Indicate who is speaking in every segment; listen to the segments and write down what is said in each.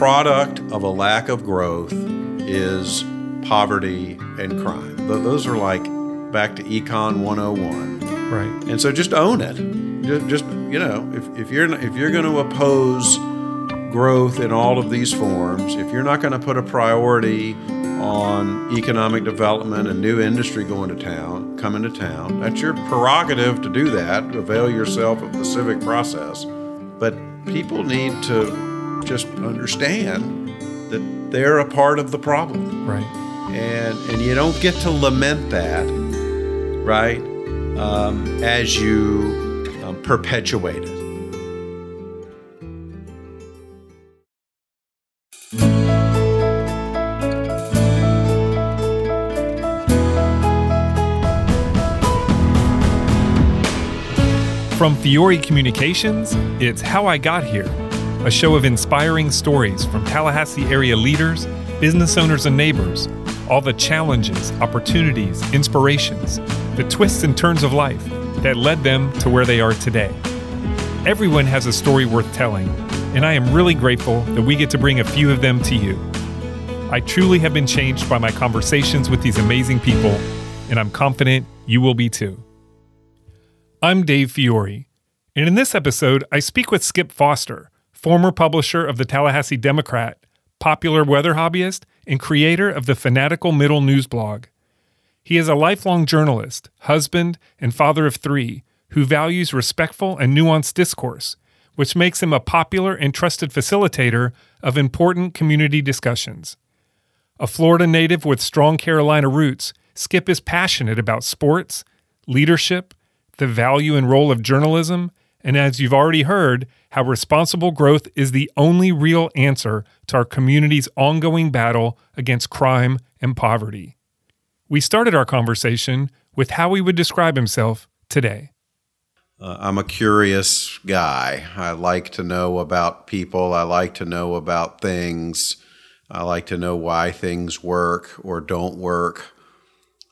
Speaker 1: product of a lack of growth is poverty and crime. Those are like back to Econ 101.
Speaker 2: Right.
Speaker 1: And so just own it. Just, you know, if, if you're if you're going to oppose growth in all of these forms, if you're not going to put a priority on economic development and new industry going to town, coming to town, that's your prerogative to do that, avail yourself of the civic process. But people need to just understand that they're a part of the problem.
Speaker 2: Right.
Speaker 1: And and you don't get to lament that, right? Um, as you um, perpetuate it.
Speaker 2: From Fiore Communications, it's How I Got Here, a show of inspiring stories from Tallahassee area leaders, business owners, and neighbors. All the challenges, opportunities, inspirations, the twists and turns of life that led them to where they are today. Everyone has a story worth telling, and I am really grateful that we get to bring a few of them to you. I truly have been changed by my conversations with these amazing people, and I'm confident you will be too. I'm Dave Fiore, and in this episode, I speak with Skip Foster, former publisher of the Tallahassee Democrat, popular weather hobbyist, and creator of the Fanatical Middle News blog. He is a lifelong journalist, husband, and father of three who values respectful and nuanced discourse, which makes him a popular and trusted facilitator of important community discussions. A Florida native with strong Carolina roots, Skip is passionate about sports, leadership, the value and role of journalism, and as you've already heard, how responsible growth is the only real answer to our community's ongoing battle against crime and poverty. We started our conversation with how he would describe himself today.
Speaker 1: Uh, I'm a curious guy. I like to know about people, I like to know about things, I like to know why things work or don't work.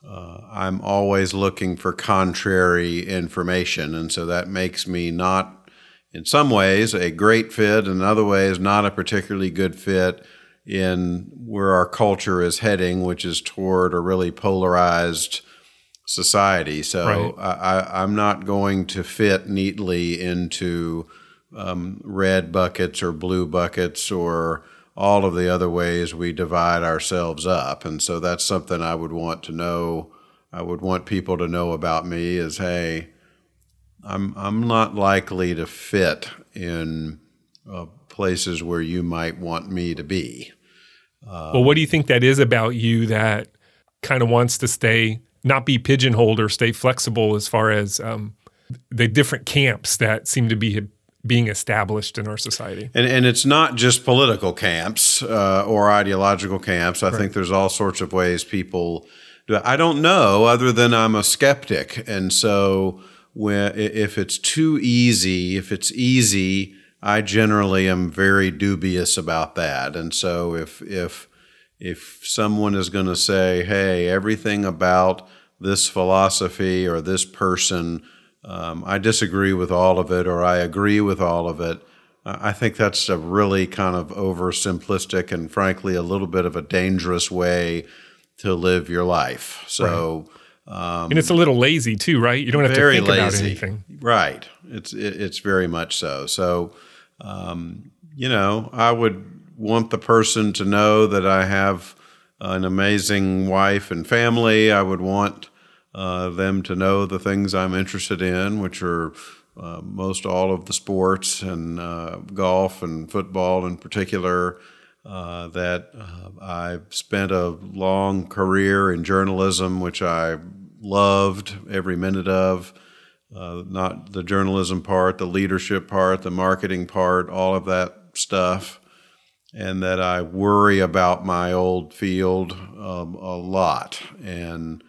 Speaker 1: Uh, I'm always looking for contrary information, and so that makes me not, in some ways, a great fit, and in other ways, not a particularly good fit in where our culture is heading, which is toward a really polarized society. So right. I, am not going to fit neatly into um, red buckets or blue buckets or all of the other ways we divide ourselves up. And so that's something I would want to know. I would want people to know about me is hey, I'm I'm not likely to fit in uh, places where you might want me to be.
Speaker 2: Uh, well, what do you think that is about you that kind of wants to stay, not be pigeonholed or stay flexible as far as um, the different camps that seem to be being established in our society.
Speaker 1: And, and it's not just political camps uh, or ideological camps. I right. think there's all sorts of ways people do it. I don't know, other than I'm a skeptic. And so when, if it's too easy, if it's easy, I generally am very dubious about that. And so if, if, if someone is going to say, hey, everything about this philosophy or this person – um, I disagree with all of it or I agree with all of it. I think that's a really kind of oversimplistic and frankly a little bit of a dangerous way to live your life. So,
Speaker 2: right. um, and it's a little lazy too, right? You don't have to think lazy. about anything,
Speaker 1: right? It's it, it's very much so. So, um, you know, I would want the person to know that I have an amazing wife and family. I would want uh, them to know the things I'm interested in, which are uh, most all of the sports and uh, golf and football in particular. Uh, that uh, I've spent a long career in journalism, which I loved every minute of. Uh, not the journalism part, the leadership part, the marketing part, all of that stuff and that I worry about my old field um, a lot. And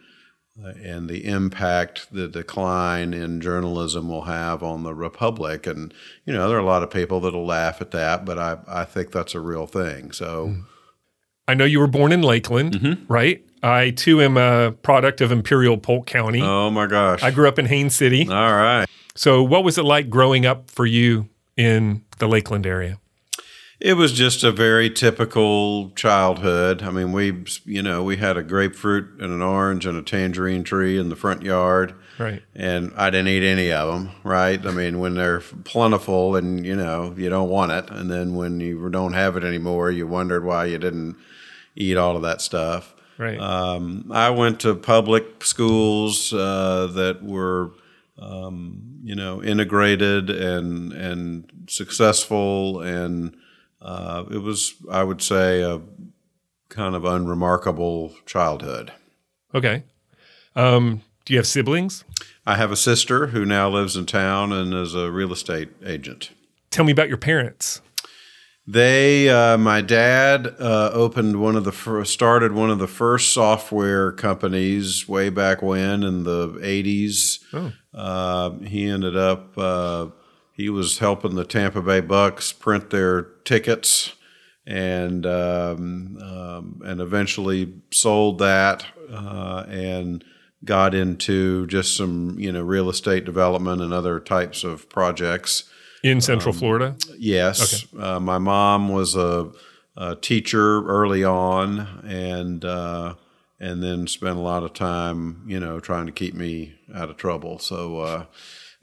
Speaker 1: and the impact the decline in journalism will have on the republic. And you know there are a lot of people that'll laugh at that but i, I think that's a real thing. So
Speaker 2: i know you were born in lakeland mm-hmm. right? I too am a product of imperial polk county.
Speaker 1: Oh my gosh.
Speaker 2: I grew up in haines city.
Speaker 1: All right.
Speaker 2: So what was it like growing up for you in the lakeland area
Speaker 1: It was just a very typical childhood. I mean, we, you know, we had a grapefruit and an orange and a tangerine tree in the front yard.
Speaker 2: Right.
Speaker 1: And I didn't eat any of them, right? I mean, when they're plentiful and, you know, you don't want it. And then when you don't have it anymore, you wondered why you didn't eat all of that stuff.
Speaker 2: Right.
Speaker 1: Um, I went to public schools uh, that were, um, you know, integrated and and successful, and uh, it was, I would say, a kind of unremarkable childhood.
Speaker 2: Okay. Um, do you have siblings?
Speaker 1: I have a sister who now lives in town and is a real estate agent.
Speaker 2: Tell me about your parents.
Speaker 1: They, uh, my dad uh, opened one of the first, started one of the first software companies way back when in the 80s.
Speaker 2: Oh.
Speaker 1: Uh, he ended up, uh, he was helping the Tampa Bay Bucks print their tickets and um, um, and eventually sold that uh, and got into just some you know real estate development and other types of projects.
Speaker 2: In Central Florida?
Speaker 1: Yes, uh, my mom was a, a teacher early on, and uh, and then spent a lot of time, you know, trying to keep me out of trouble. So uh,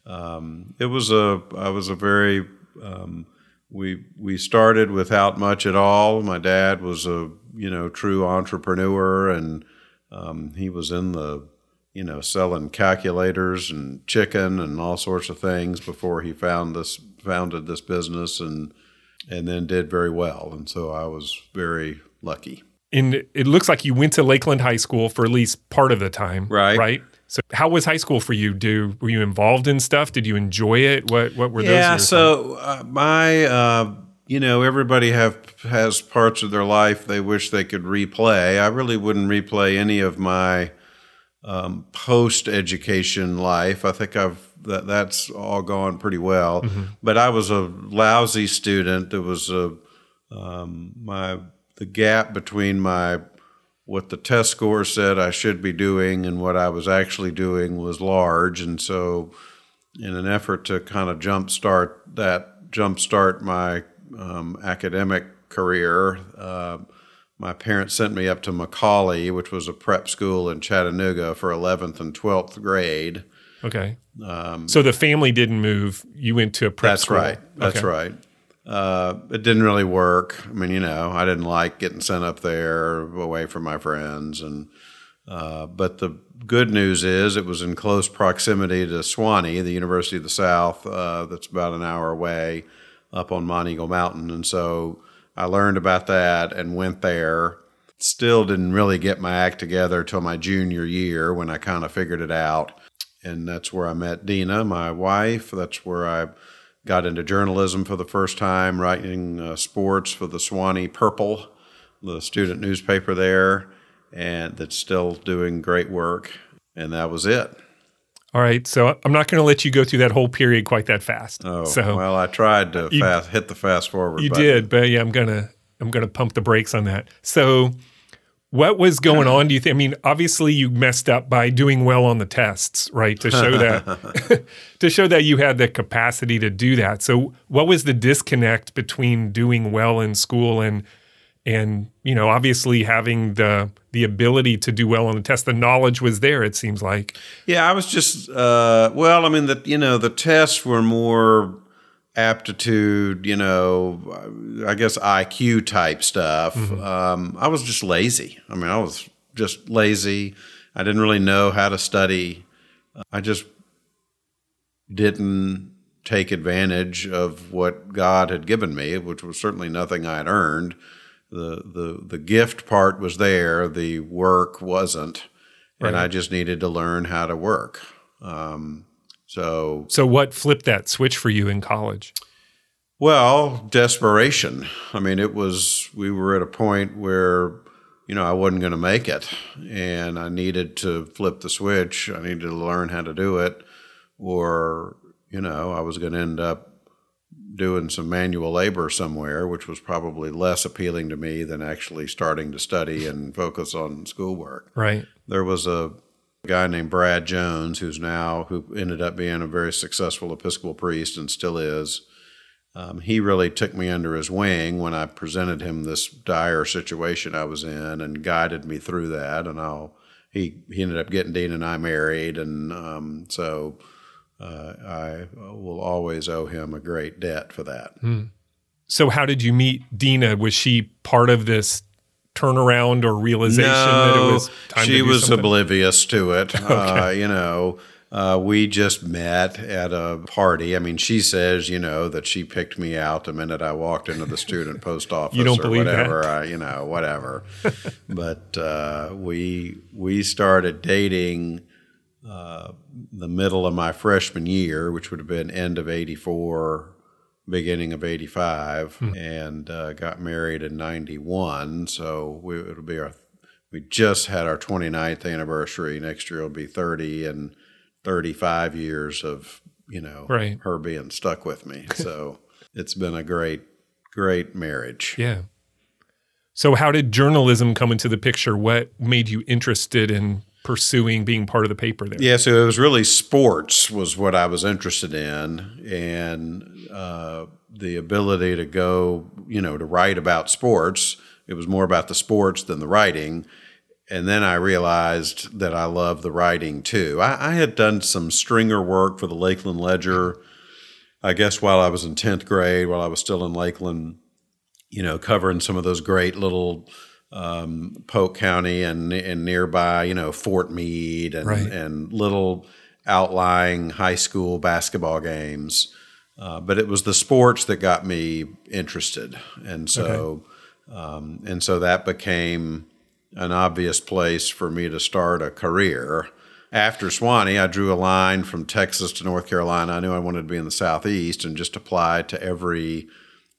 Speaker 1: um, it was a I was a very um, we we started without much at all. My dad was a you know true entrepreneur, and um, he was in the you know selling calculators and chicken and all sorts of things before he found this founded this business and and then did very well. And so I was very lucky.
Speaker 2: And it looks like you went to Lakeland High School for at least part of the time.
Speaker 1: Right.
Speaker 2: Right. So how was high school for you? Do were you involved in stuff? Did you enjoy it? What what were those?
Speaker 1: Yeah. So uh, my uh, you know everybody have has parts of their life they wish they could replay. I really wouldn't replay any of my um, post education life. I think I've that that's all gone pretty well. But I was a lousy student. There was a um, my the gap between my what the test score said I should be doing and what I was actually doing was large, and so in an effort to kind of jumpstart that jumpstart my um, academic career. Uh, my parents sent me up to McCallie, which was a prep school in Chattanooga, for 11th and 12th grade.
Speaker 2: Okay. so the family didn't move. You went to a prep
Speaker 1: Um, That's
Speaker 2: school.
Speaker 1: right. That's
Speaker 2: Okay.
Speaker 1: right. Uh, it didn't really work. I mean, you know, I didn't like getting sent up there away from my friends, and uh, but the good news is it was in close proximity to Sewanee, the University of the South, uh, that's about an hour away, up on Monteagle Mountain, and so I learned about that and went there. Still didn't really get my act together till my junior year when I kind of figured it out and that's where I met Dina, my wife. That's where I got into journalism for the first time, writing uh, sports for the Sewanee Purple, the student newspaper there, and that's still doing great work. And that was it.
Speaker 2: All right. So I'm not going to let you go through that whole period quite that fast.
Speaker 1: Oh,
Speaker 2: so
Speaker 1: well, I tried to fast, hit the fast forward.
Speaker 2: you
Speaker 1: button.
Speaker 2: did, but yeah, I'm gonna I'm gonna pump the brakes on that. So what was going on? Do you think? I mean, obviously you messed up by doing well on the tests, right? To show that to show that you had the capacity to do that. So what was the disconnect between doing well in school and and you know obviously having the the ability to do well on the test? The knowledge was there. It seems like.
Speaker 1: Yeah, I was just uh, well. I mean, that you know the tests were more aptitude, you know, I guess IQ type stuff. Um, I was just lazy. I mean, I was just lazy. I didn't really know how to study. I just didn't take advantage of what God had given me, which was certainly nothing I had earned. The the the gift part was there, the work wasn't, and I just needed to learn how to work. Um, so
Speaker 2: So what flipped that switch for you in college?
Speaker 1: Well, desperation. I mean, it was, we were at a point where, you know, I wasn't going to make it and I needed to flip the switch. I needed to learn how to do it, or, you know, I was going to end up doing some manual labor somewhere, which was probably less appealing to me than actually starting to study and focus on schoolwork
Speaker 2: Right.
Speaker 1: there was a guy named Brad Jones, who's now who ended up being a very successful Episcopal priest and still is. um, he really took me under his wing when I presented him this dire situation I was in and guided me through that. And I'll, he, he ended up getting Dean and I married. And um, so uh, I will always owe him a great debt for that.
Speaker 2: Mm. So, how did you meet Dina? Was she part of this turnaround or realization
Speaker 1: no,
Speaker 2: that it was time
Speaker 1: she
Speaker 2: to do
Speaker 1: was
Speaker 2: something?
Speaker 1: oblivious to it.
Speaker 2: Okay.
Speaker 1: Uh, you know, uh, we just met at a party. I mean, she says, you know, that she picked me out the minute I walked into the student post office
Speaker 2: don't
Speaker 1: or whatever. I, you know, whatever. but uh, we we started dating uh, the middle of my freshman year, which would have been end of '84, beginning of '85, and uh, got married in '91. So we, it'll be our we just had our 29th anniversary. Next year will be 30 and 35 years of, you know,
Speaker 2: Right.
Speaker 1: her being stuck with me. So it's been a great, great marriage.
Speaker 2: Yeah. So, how did journalism come into the picture? What made you interested in pursuing being part of the paper there?
Speaker 1: Yeah, so it was really sports was what I was interested in, and uh, the ability to go, you know, to write about sports. It was more about the sports than the writing. And then I realized that I love the writing too. I, I had done some stringer work for the Lakeland Ledger, I guess, while I was in 10th grade, while I was still in Lakeland, you know, covering some of those great little um, Polk County and and nearby, you know, Fort Meade and
Speaker 2: Right.
Speaker 1: and little outlying high school basketball games. Uh, but it was the sports that got me interested, and so um, and so that became an obvious place for me to start a career. After Sewanee, I drew a line from Texas to North Carolina. I knew I wanted to be in the Southeast and just applied to every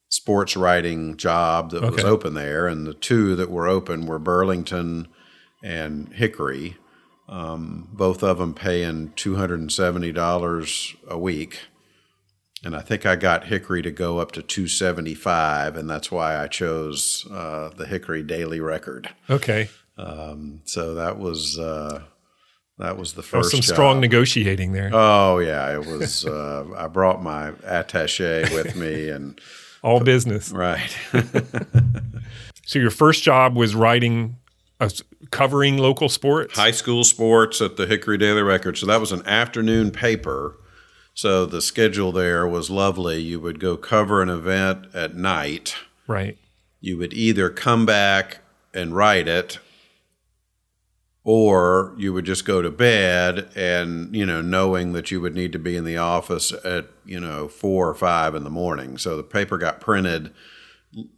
Speaker 1: sports writing job that was open there. And the two that were open were Burlington and Hickory, um, both of them paying $270 a week. And I think I got Hickory to go up to 275 and that's why I chose uh, the Hickory Daily Record.
Speaker 2: Okay.
Speaker 1: Um, so that was uh, that was the first
Speaker 2: some
Speaker 1: job.
Speaker 2: strong negotiating there.
Speaker 1: Oh yeah, it was. Uh, I brought my attaché with me, and
Speaker 2: All business.
Speaker 1: right.
Speaker 2: So, your first job was writing, uh, covering local sports?
Speaker 1: high school sports at the Hickory Daily Record. So that was an afternoon paper. So the schedule there was lovely. You would go cover an event at night.
Speaker 2: Right.
Speaker 1: You would either come back and write it, or you would just go to bed and, you know, knowing that you would need to be in the office at, you know, four or five in the morning. So the paper got printed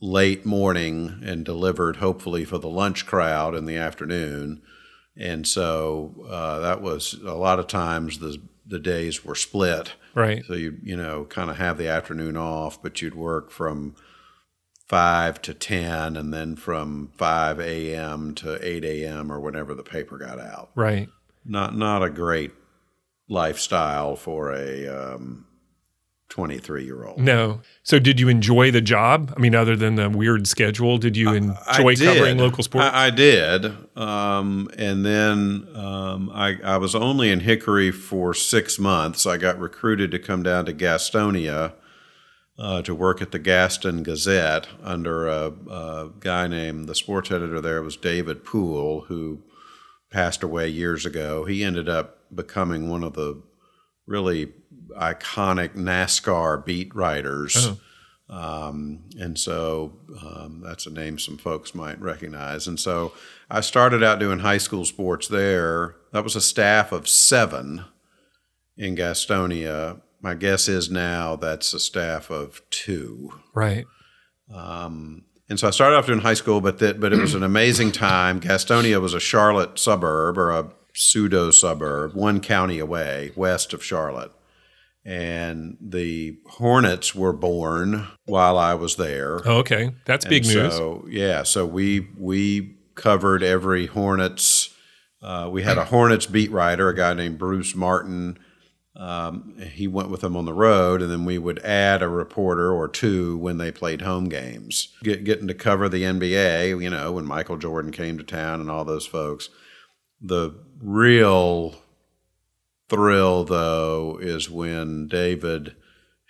Speaker 1: late morning and delivered hopefully for the lunch crowd in the afternoon. And so uh, that was a lot of times the the days were split.
Speaker 2: Right.
Speaker 1: So you you know kind of have the afternoon off, but you'd work from five to ten, and then from five a.m. to eight a.m. or whenever the paper got out.
Speaker 2: Right.
Speaker 1: Not not a great lifestyle for a um, twenty-three year old.
Speaker 2: No. So, did you enjoy the job? I mean, other than the weird schedule, did you enjoy covering local sports?
Speaker 1: I, I did, um, and then um, I, I was only in Hickory for six months. I got recruited to come down to Gastonia uh, to work at the Gaston Gazette under a, a guy named the sports editor there was David Poole, who passed away years ago. He ended up becoming one of the really iconic NASCAR beat writers. Um, and so um, that's a name some folks might recognize. And so I started out doing high school sports there. That was a staff of seven in Gastonia. My guess is now that's a staff of two.
Speaker 2: right.
Speaker 1: Um, and so I started off doing high school, but that but it was an amazing time. Gastonia was a Charlotte suburb or a pseudo suburb, one county away west of Charlotte. And the Hornets were born while I was there.
Speaker 2: Oh, okay. That's big news.
Speaker 1: So yeah, so we we covered every Hornets. Uh, we had a Hornets beat writer, a guy named Bruce Martin. Um, he went with them on the road, and then we would add a reporter or two when they played home games. Get, getting to cover the NBA, you know, when Michael Jordan came to town and all those folks. The real thrill, though, is when David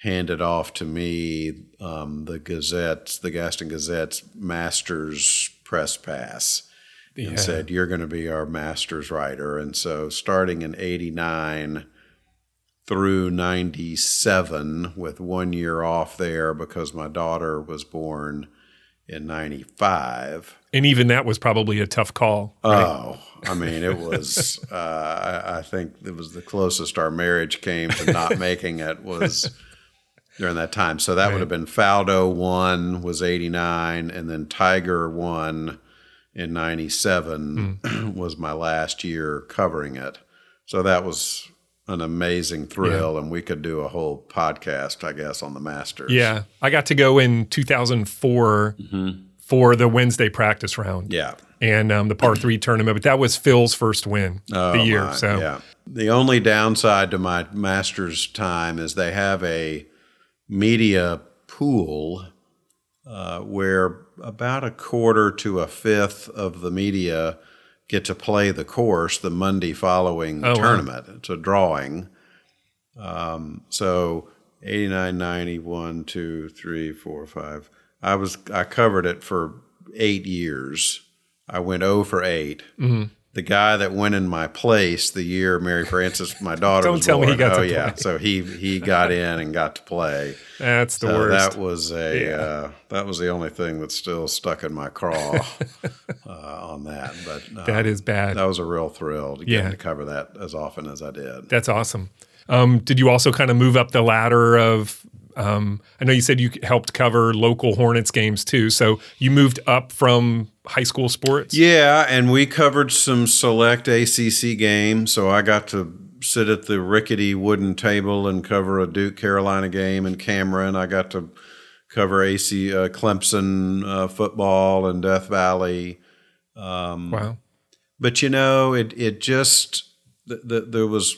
Speaker 1: handed off to me um, the Gazette's, the Gaston Gazette's Masters press pass and said, You're going to be our Masters writer. And so starting in 89 through 97, with one year off there because my daughter was born in 95.
Speaker 2: And even that was probably a tough call.
Speaker 1: Oh, I mean, it was. Uh, I, I think it was the closest our marriage came to not making it was during that time. So that would have been Faldo won was eighty nine, and then Tiger won in ninety seven was my last year covering it. So that was an amazing thrill, and we could do a whole podcast, I guess, on the Masters.
Speaker 2: Yeah. I got to go in 2004 for the Wednesday practice round
Speaker 1: yeah.
Speaker 2: and um, the par three tournament, but that was Phil's first win
Speaker 1: Oh,
Speaker 2: the year.
Speaker 1: my,
Speaker 2: so
Speaker 1: yeah. The only downside to my Masters time is they have a media pool uh, where about a quarter to a fifth of the media get to play the course the Monday following the
Speaker 2: Oh, wow.
Speaker 1: tournament. It's a drawing. Um, so 89, 90, 1, 2, 3, 4, 5. I was I covered it for eight years. I went 0 for 8.
Speaker 2: Mm-hmm.
Speaker 1: The guy that went in my place the year Mary Frances, my daughter,
Speaker 2: Don't
Speaker 1: was
Speaker 2: tell me he
Speaker 1: born.
Speaker 2: got to
Speaker 1: oh yeah,
Speaker 2: play.
Speaker 1: so he he got in and got to play.
Speaker 2: that's the
Speaker 1: So
Speaker 2: worst.
Speaker 1: that was a
Speaker 2: Yeah.
Speaker 1: uh, that was the only thing that's still stuck in my craw uh, on that. But uh,
Speaker 2: that is bad.
Speaker 1: that was a real thrill to get to cover that as often as I did.
Speaker 2: That's awesome. Um, did you also kind of move up the ladder of? Um, I know you said you helped cover local Hornets games too. So you moved up from high school sports.
Speaker 1: Yeah, and we covered some select ACC games, so I got to sit at the rickety wooden table and cover a Duke Carolina game in Cameron. I got to cover AC uh, Clemson uh, football in Death Valley.
Speaker 2: Wow.
Speaker 1: but you know it it just th- th- there was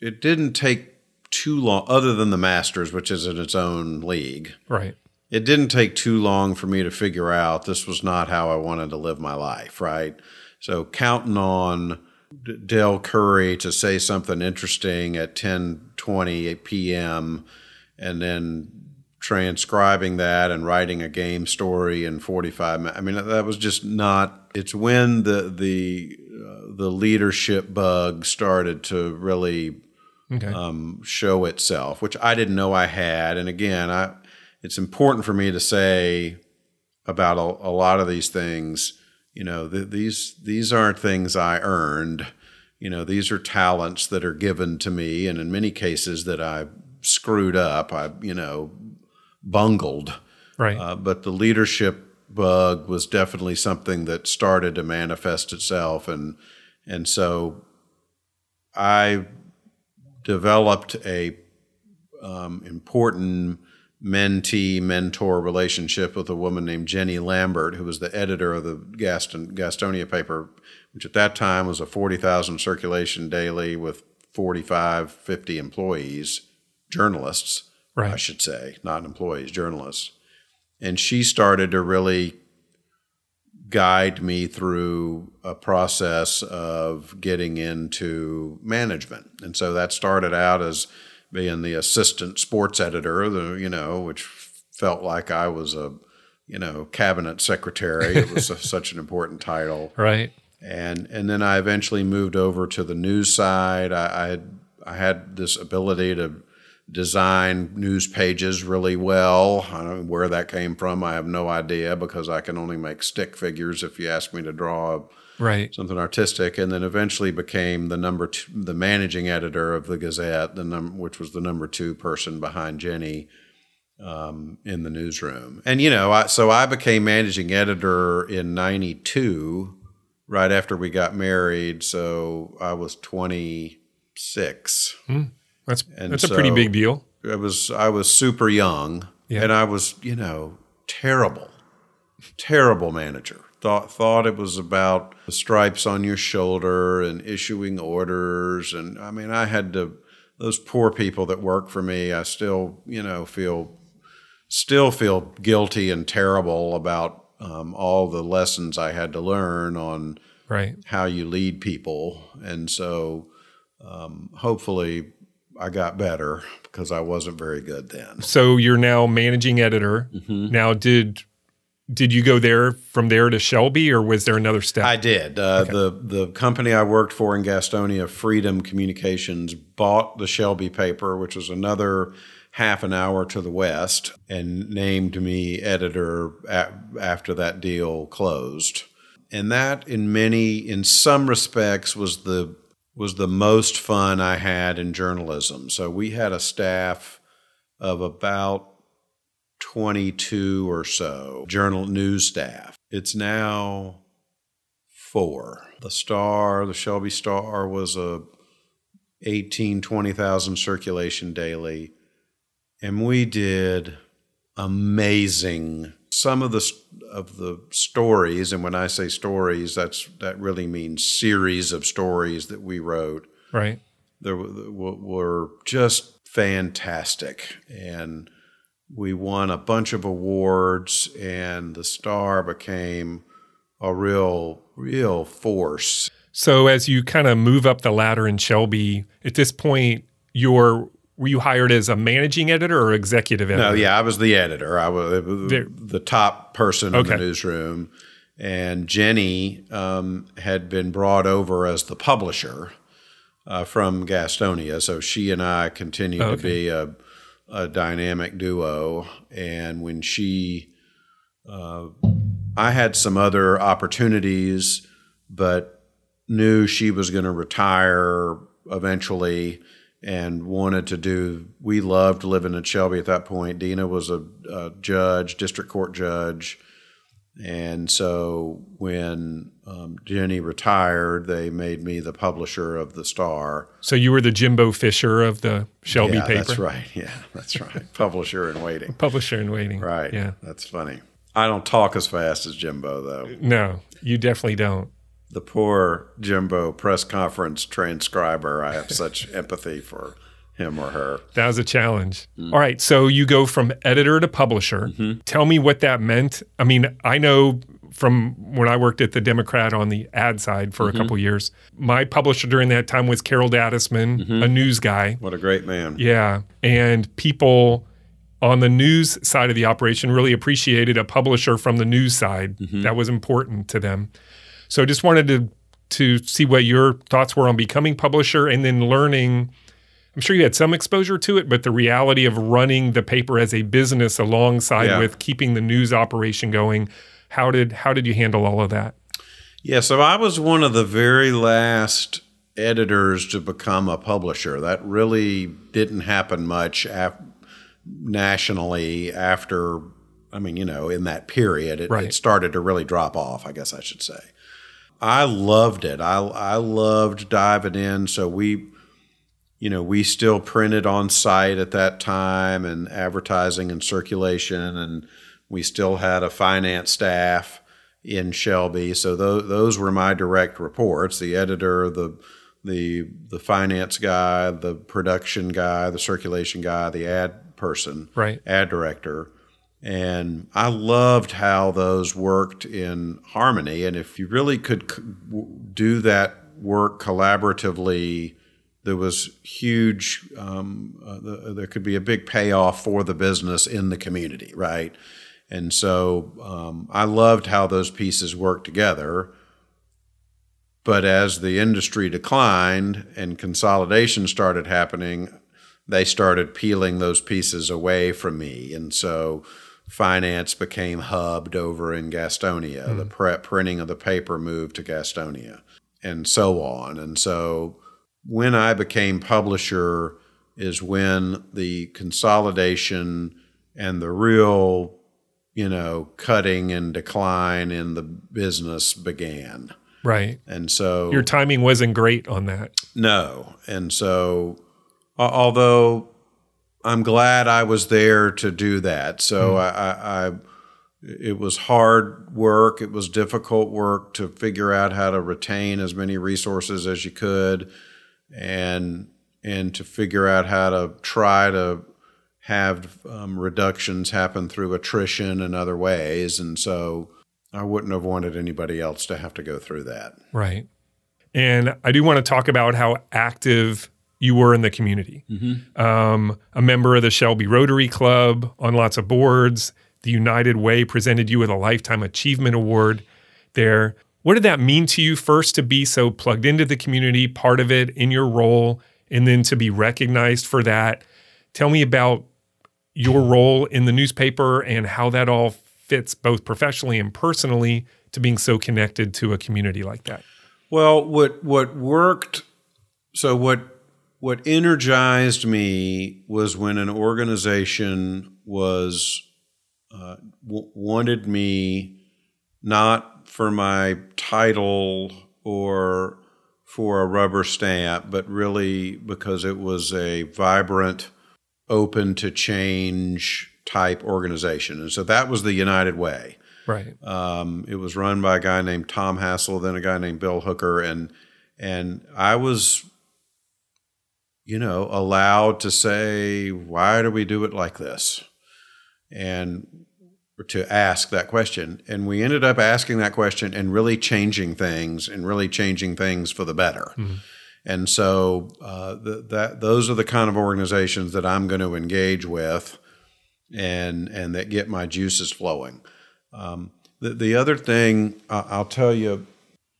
Speaker 1: it didn't take too long other than the masters which is in its own league
Speaker 2: Right.
Speaker 1: it didn't take too long for me to figure out this was not how i wanted to live my life right so counting on D- Dell Curry to say something interesting at 10 20 p.m and then transcribing that and writing a game story in 45 minutes. I mean, that was just not. It's when the the uh, the leadership bug started to really
Speaker 2: Okay.
Speaker 1: um, show itself, which I didn't know I had. And again, I it's important for me to say about a, a lot of these things. You know, th- these these aren't things I earned. You know, these are talents that are given to me, and in many cases that I screwed up. I you know bungled.
Speaker 2: right.
Speaker 1: Uh, but the leadership bug was definitely something that started to manifest itself, and and so I developed a um, important mentee mentor relationship with a woman named Jenny Lambert, who was the editor of the Gaston Gastonia paper, which at that time was a forty thousand circulation daily with 45, 50 employees, journalists. I should say, not employees, journalists. And she started to really guide me through a process of getting into management. And so that started out as being the assistant sports editor, the you know, which felt like I was a you know cabinet secretary. It was such an important title
Speaker 2: Right.
Speaker 1: and and then I eventually moved over to the news side. I I had, I had this ability to design news pages really well. I don't know where that came from. I have no idea because I can only make stick figures if you ask me to draw
Speaker 2: Right.
Speaker 1: something artistic. And then eventually became the number two, the managing editor of the Gazette, the num- which was the number two person behind Jenny um, in the newsroom. And you know, I, so I became managing editor in '92, right after we got married. So I was 26.
Speaker 2: That's
Speaker 1: And
Speaker 2: that's a pretty big deal.
Speaker 1: I was I was super young,
Speaker 2: Yeah.
Speaker 1: and I was you know terrible, terrible manager. Thought thought it was about the stripes on your shoulder and issuing orders, and I mean I had to. Those poor people that work for me, I still you know feel still feel guilty and terrible about um, all the lessons I had to learn on
Speaker 2: Right.
Speaker 1: how you lead people. And so um, hopefully I got better because I wasn't very good then.
Speaker 2: So you're now managing editor.
Speaker 1: Mm-hmm.
Speaker 2: Now, did did you go there from there to Shelby, or was there another step?
Speaker 1: I did. Uh, The the company I worked for in Gastonia, Freedom Communications, bought the Shelby paper, which was another half an hour to the west, and named me editor a- after that deal closed. And that, in many, in some respects, was the was the most fun I had in journalism. So we had a staff of about 22 or so journal news staff. It's now four. The Star, the Shelby Star was a 18, 20,000 circulation daily. And we did amazing some of the of the stories and when I say stories that's that really means series of stories that we wrote.
Speaker 2: Right.
Speaker 1: there were, were just fantastic. And we won a bunch of awards and the star became a real real force.
Speaker 2: So as you kind of move up the ladder in Shelby, at this point, you're were you hired as a managing editor or executive editor?
Speaker 1: no yeah i was the editor. I was
Speaker 2: There-
Speaker 1: the top person in the newsroom. And jenny um, had been brought over as the publisher uh, from gastonia. So she and i continued to
Speaker 2: Okay.
Speaker 1: be a, a dynamic duo. And when she uh, i had some other opportunities but knew she was going to retire eventually and wanted to do we loved living in shelby at that point. Dina was a, a judge district court judge. And so when um, jenny retired they made me the publisher of the star.
Speaker 2: So you were the Jimbo Fisher of the Shelby
Speaker 1: yeah,
Speaker 2: paper.
Speaker 1: that's right. Yeah that's right. Publisher in waiting.
Speaker 2: Publisher in waiting.
Speaker 1: right.
Speaker 2: Yeah.
Speaker 1: that's funny. I don't talk as fast as jimbo though.
Speaker 2: No, you definitely don't.
Speaker 1: The poor Jimbo press conference transcriber. I have such empathy for him or her.
Speaker 2: That was a challenge.
Speaker 1: Mm.
Speaker 2: All right. So you go from editor to publisher.
Speaker 1: Mm-hmm.
Speaker 2: Tell me what that meant. I mean, I know from when I worked at the Democrat on the ad side for
Speaker 1: Mm-hmm.
Speaker 2: a couple years, my publisher during that time was Carol Dadisman,
Speaker 1: Mm-hmm.
Speaker 2: a news guy.
Speaker 1: What a great man.
Speaker 2: Yeah. And people on the news side of the operation really appreciated a publisher from the news side. That was important to them. So I just wanted to to see what your thoughts were on becoming publisher and then learning I'm sure you had some exposure to it, but the reality of running the paper as a business alongside
Speaker 1: Yeah.
Speaker 2: with keeping the news operation going. How did how did you handle all of that?
Speaker 1: Yeah, so I was one of the very last editors to become a publisher. That really didn't happen much af- nationally after, I mean, you know, in that period. It,
Speaker 2: Right.
Speaker 1: it started to really drop off, I guess I should say. I loved it. I, I loved diving in. So we, you know, we still printed on site at that time and advertising and circulation, and we still had a finance staff in Shelby. So those, those were my direct reports: the editor, the the the finance guy, the production guy, the circulation guy, the ad person,
Speaker 2: Right.
Speaker 1: ad director. And I loved how those worked in harmony. And if you really could do that work collaboratively, there was huge, um, uh, the, there could be a big payoff for the business in the community, right? And so um, I loved how those pieces worked together. But as the industry declined and consolidation started happening, they started peeling those pieces away from me. And so finance became hubbed over in Gastonia. The hmm. pre- printing of the paper moved to Gastonia and so on. And so when I became publisher is when the consolidation and the real, you know, cutting and decline in the business began.
Speaker 2: Right.
Speaker 1: And so
Speaker 2: Your timing wasn't great on that.
Speaker 1: no. And so, although I'm glad I was there to do that, so I, I, I, it was hard work. It was difficult work to figure out how to retain as many resources as you could, and and to figure out how to try to have um, reductions happen through attrition and other ways. And so, I wouldn't have wanted anybody else to have to go through that.
Speaker 2: Right. And I do want to talk about how active you were in the community. Um, a member of the Shelby Rotary Club on lots of boards. The United Way presented you with a Lifetime Achievement Award there. What did that mean to you first to be so plugged into the community, part of it in your role, and then to be recognized for that? Tell me about your role in the newspaper and how that all fits both professionally and personally to being so connected to a community like that.
Speaker 1: Well, what what worked so what what energized me was when an organization was uh, w- wanted me not for my title or for a rubber stamp, but really because it was a vibrant, open to change type organization. And so that was the United Way.
Speaker 2: Right.
Speaker 1: Um, it was run by a guy named Tom Hassel, then a guy named Bill Hooker, and and I was, you know, allowed to say, why do we do it like this, and to ask that question. And we ended up asking that question and really changing things, and really changing things for the better. And so uh, th- that those are the kind of organizations that I'm going to engage with, and and that get my juices flowing. Um, the, the other thing I- I'll tell you,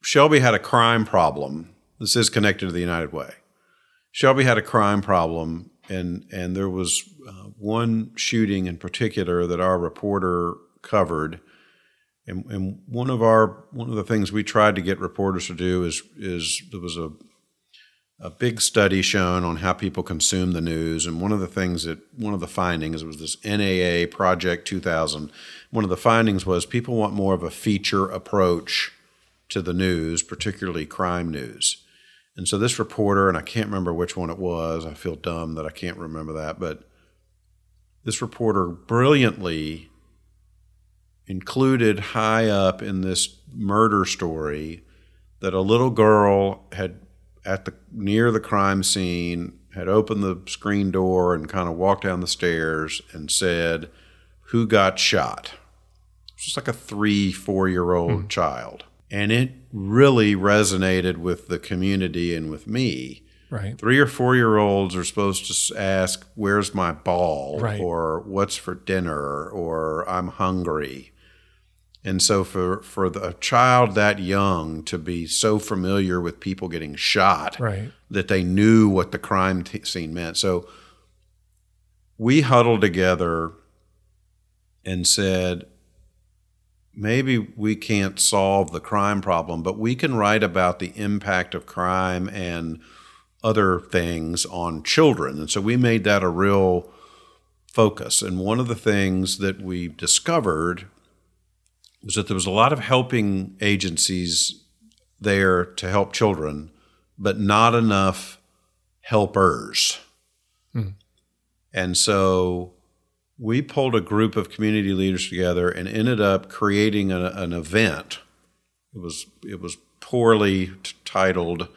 Speaker 1: Shelby had a crime problem. This is connected to the United Way. Shelby had a crime problem, and and there was uh, one shooting in particular that our reporter covered. And, and one of our one of the things we tried to get reporters to do is is there was a a big study shown on how people consume the news. And one of the things that, one of the findings was this NAA Project 2000. One of the findings was people want more of a feature approach to the news, particularly crime news. And so this reporter, and I can't remember which one it was, I feel dumb that I can't remember that, but this reporter brilliantly included high up in this murder story that a little girl had at the near the crime scene had opened the screen door and kind of walked down the stairs and said, "Who got shot?" It's just like a three, four year old hmm. child, and it really resonated with the community and with me.
Speaker 2: Right.
Speaker 1: Three or four year olds are supposed to ask, "Where's my ball?"
Speaker 2: Right.
Speaker 1: or "What's for dinner?" or "I'm hungry." And so for for the, a child that young to be so familiar with people getting shot
Speaker 2: Right.
Speaker 1: that they knew what the crime t- scene meant. So we huddled together and said, maybe we can't solve the crime problem, but we can write about the impact of crime and other things on children. And so we made that a real focus. And one of the things that we discovered was that there was a lot of helping agencies there to help children, but not enough helpers. Hmm. And so we pulled a group of community leaders together and ended up creating a, an event. It was it was poorly t- titled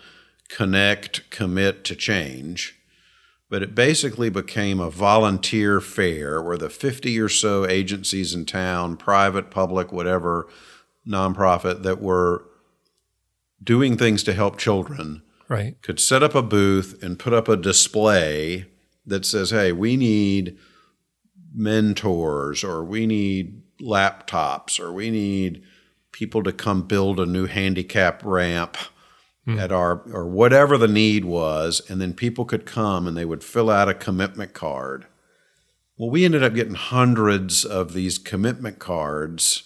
Speaker 1: "Connect, Commit to Change," but it basically became a volunteer fair where the 50 or so agencies in town, private, public, whatever, nonprofit, that were doing things to help children
Speaker 2: Right.
Speaker 1: could set up a booth and put up a display that says, hey, we need mentors or we need laptops or we need people to come build a new handicap ramp hmm. at our or whatever the need was and then people could come and they would fill out a commitment card. Well we ended up getting hundreds of these commitment cards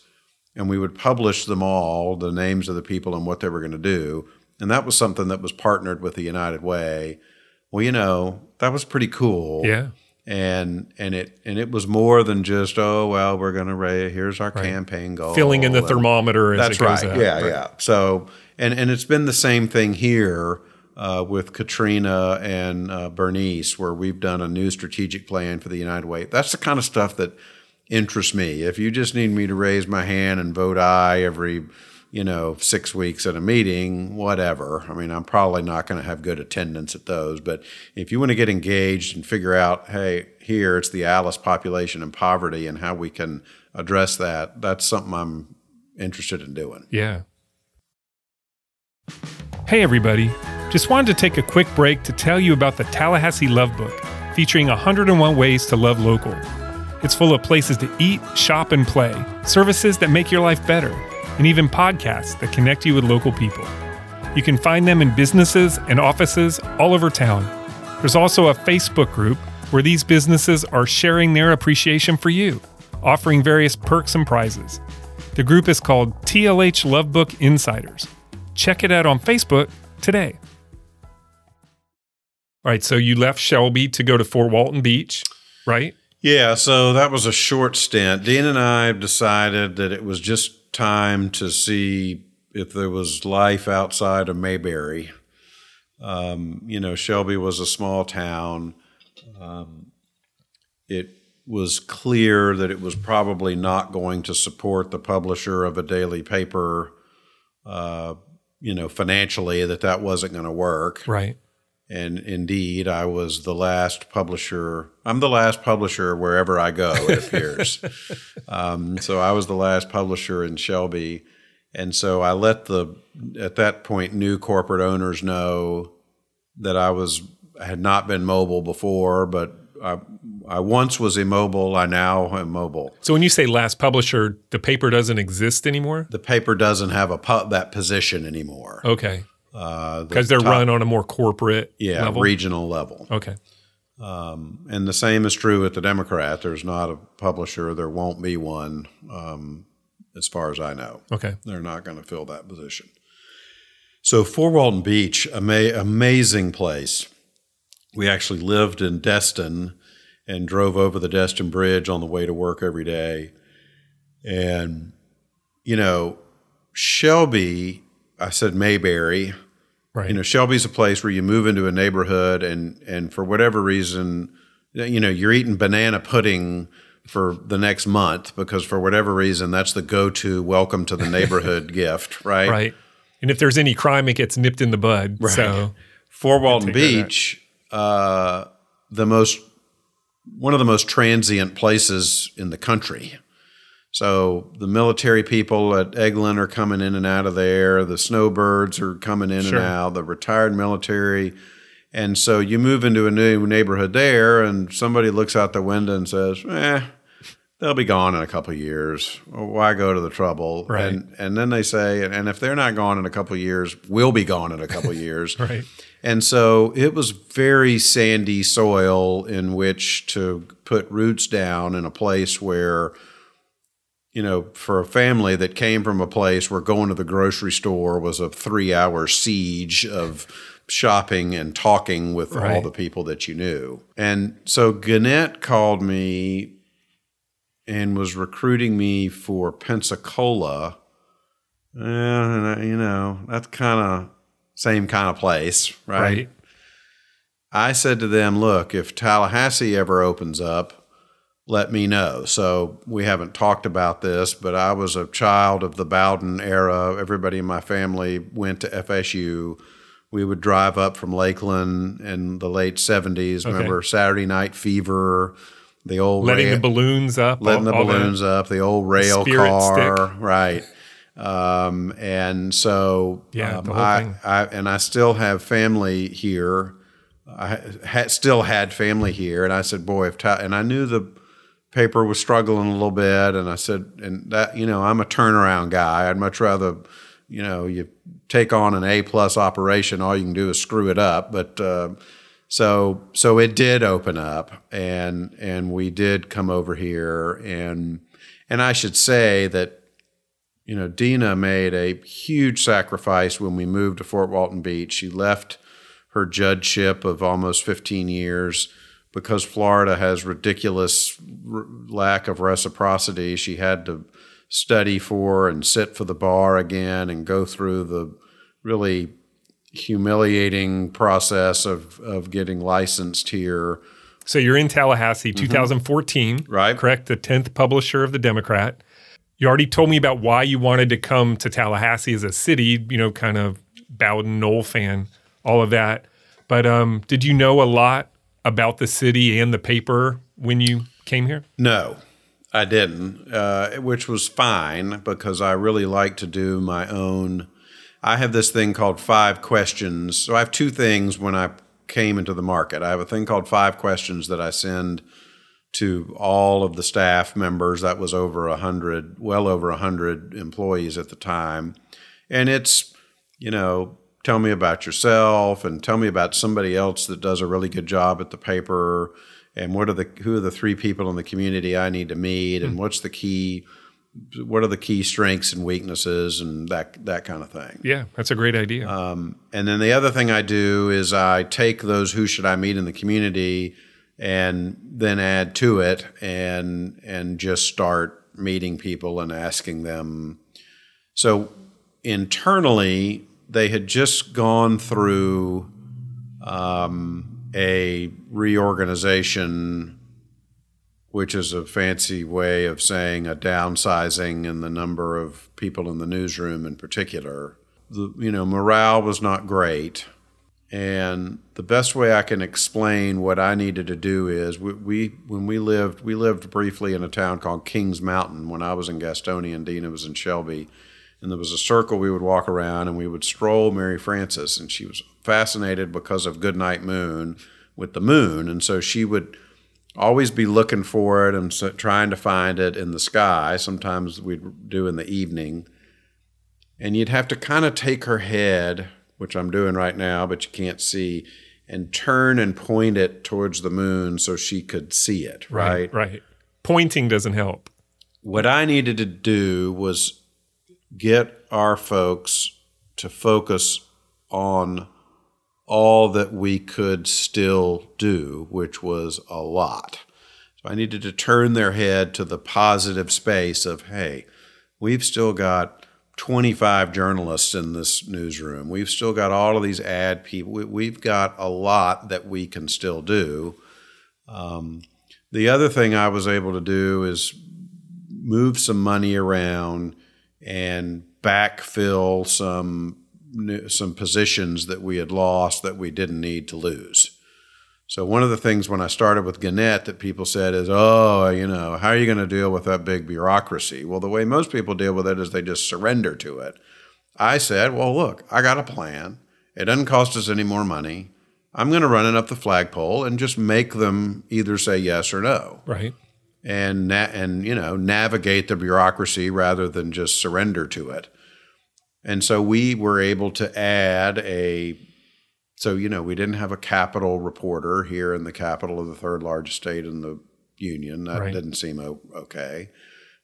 Speaker 1: and we would publish them all the names of the people and what they were going to do and that was something that was partnered with the united way. Well you know that was pretty cool.
Speaker 2: Yeah.
Speaker 1: And and it and it was more than just oh well we're going to raise here's our campaign goal.
Speaker 2: Filling in the
Speaker 1: and-
Speaker 2: thermometer
Speaker 1: that's right.
Speaker 2: up.
Speaker 1: yeah
Speaker 2: Right.
Speaker 1: yeah. So and and it's been the same thing here uh, with Katrina and uh, Bernice where we've done a new strategic plan for the United Way. That's the kind of stuff that interests me. If you just need me to raise my hand and vote aye every you know six weeks at a meeting whatever i mean i'm probably not going to have good attendance at those but if you want to get engaged and figure out hey here it's the alice population and poverty and how we can address that that's something i'm interested in doing
Speaker 2: Yeah. Hey, everybody. Just wanted to take a quick break to tell you about the Tallahassee Love Book, featuring 101 ways to love local. It's full of places to eat, shop, and play, services that make your life better, and even podcasts that connect you with local people. You can find them in businesses and offices all over town. There's also a Facebook group where these businesses are sharing their appreciation for you, offering various perks and prizes. The group is called TLH Lovebook Insiders. Check it out on Facebook today. All right, so you left Shelby to go to Fort Walton Beach, right?
Speaker 1: Yeah, so that was a short stint. Dina and I decided that it was just time to see if there was life outside of Mayberry. Um, you know, Shelby was a small town. Um, it was clear that it was probably not going to support the publisher of a daily paper, uh, you know, financially, that that wasn't going to work.
Speaker 2: Right.
Speaker 1: And indeed, I was the last publisher. I'm the last publisher wherever I go, it appears. um, so I was the last publisher in Shelby. And so I let the, at that point, new corporate owners know that I was, had not been mobile before, but I, I once was immobile. I now am mobile.
Speaker 2: So when you say last publisher, the paper doesn't exist anymore?
Speaker 1: The paper doesn't have a pu- that position anymore.
Speaker 2: Okay.
Speaker 1: Uh, the
Speaker 2: Because they're
Speaker 1: top-
Speaker 2: run on a more corporate
Speaker 1: yeah,
Speaker 2: level?
Speaker 1: regional level.
Speaker 2: Okay.
Speaker 1: Um, and the same is true with the Democrat. There's not a publisher. There won't be one, um, as far as I know.
Speaker 2: Okay.
Speaker 1: They're not going to fill that position. So Fort Walton Beach, ama- amazing place. We actually lived in Destin and drove over the Destin Bridge on the way to work every day. And, you know, Shelby, I said Mayberry,
Speaker 2: Right.
Speaker 1: you know shelby's a place where you move into a neighborhood and and for whatever reason you know you're eating banana pudding for the next month because for whatever reason that's the go-to welcome to the neighborhood gift right
Speaker 2: right. And if there's any crime, it gets nipped in the bud. So,
Speaker 1: fort walton
Speaker 2: take care of that.
Speaker 1: beach uh, the most one of the most transient places in the country so the military people at Eglin are coming in and out of there. The snowbirds are coming in
Speaker 2: Sure.
Speaker 1: and out. The retired military, and so you move into a new neighborhood there, and somebody looks out the window and says, "Eh, they'll be gone in a couple of years. Why go to the trouble?"
Speaker 2: Right.
Speaker 1: And and then they say, and if they're not gone in a couple of years, we'll be gone in a couple of years.
Speaker 2: right.
Speaker 1: And so it was very sandy soil in which to put roots down in a place where, you know, for a family that came from a place where going to the grocery store was a three hour siege of shopping and talking with all the people that you knew. And so Gannett called me and was recruiting me for Pensacola. And I- you know, that's kind of same kind of place, right?
Speaker 2: Right.
Speaker 1: I said to them, look, if Tallahassee ever opens up, let me know. So we haven't talked about this, but I was a child of the Bowden era. Everybody in my family went to FSU. We would drive up from Lakeland in the late 70s. Remember Saturday Night Fever, the old
Speaker 2: Letting
Speaker 1: rail-
Speaker 2: the balloons up.
Speaker 1: letting
Speaker 2: all-
Speaker 1: the balloons up, the old rail car,
Speaker 2: stick.
Speaker 1: right? Um, and so,
Speaker 2: Yeah,
Speaker 1: um, I. I and I still have family here. I had still had family here, and I said, "Boy, if Ta-, and I knew the paper was struggling a little bit, and I said, and that you know, I'm a turnaround guy. I'd much rather, you know, you take on an A plus operation, all you can do is screw it up, but." Uh, so so it did open up and and we did come over here and and I should say that you know Dina made a huge sacrifice when we moved to Fort Walton Beach. She left her judgeship of almost 15 years because Florida has ridiculous r- lack of reciprocity. She had to study for and sit for the bar again and go through the really humiliating process of of getting licensed here.
Speaker 2: So you're in Tallahassee, 2014.
Speaker 1: Mm-hmm. Right.
Speaker 2: Correct. The 10th publisher of the Democrat. You already told me about why you wanted to come to Tallahassee as a city, you know, kind of Bowden Nole fan, all of that. But um, did you know a lot about the city and the paper when you came here?
Speaker 1: No, I didn't, uh, which was fine because I really like to do my own I have this thing called five questions. So I have two things when I came into the market. I have a thing called five questions that I send to all of the staff members. That was over a hundred, well over a hundred employees at the time, and it's you know tell me about yourself and tell me about somebody else that does a really good job at the paper and what are the who are the three people in the community I need to meet and what's the key what are the key strengths and weaknesses and that that kind of thing.
Speaker 2: Yeah, that's a great idea.
Speaker 1: Um, and then the other thing I do is I take those who should I meet in the community and then add to it and and just start meeting people and asking them. So internally, they had just gone through um, a reorganization which is a fancy way of saying a downsizing in the number of people in the newsroom in particular. The, you know, morale was not great. And the best way I can explain what I needed to do is we, we when we lived we lived briefly in a town called Kings Mountain when I was in Gastonia and Dina was in Shelby. And there was a circle we would walk around and we would stroll Mary Frances and she was fascinated because of Goodnight Moon with the moon. And so she would always be looking for it and so trying to find it in the sky. Sometimes we'd do in the evening. And you'd have to kind of take her head, which I'm doing right now, but you can't see, and turn and point it towards the moon so she could see it, right?
Speaker 2: Right. right. Pointing doesn't help.
Speaker 1: What I needed to do was get our folks to focus on all that we could still do, which was a lot. So I needed to turn their head to the positive space of, hey, we've still got 25 journalists in this newsroom. We've still got all of these ad people. We've got a lot that we can still do. Um, the other thing I was able to do is move some money around and backfill some some positions that we had lost that we didn't need to lose. So one of the things when I started with Gannett that people said is, "Oh, you know, how are you going to deal with that big bureaucracy?" Well, the way most people deal with it is they just surrender to it. I said, "Well, look, I got a plan. It doesn't cost us any more money. I'm going to run it up the flagpole and just make them either say yes or no."
Speaker 2: Right.
Speaker 1: And na- and you know, navigate the bureaucracy rather than just surrender to it. And so we were able to add a so you know we didn't have a capital reporter here in the capital of the third largest state in the union. That right. didn't seem okay.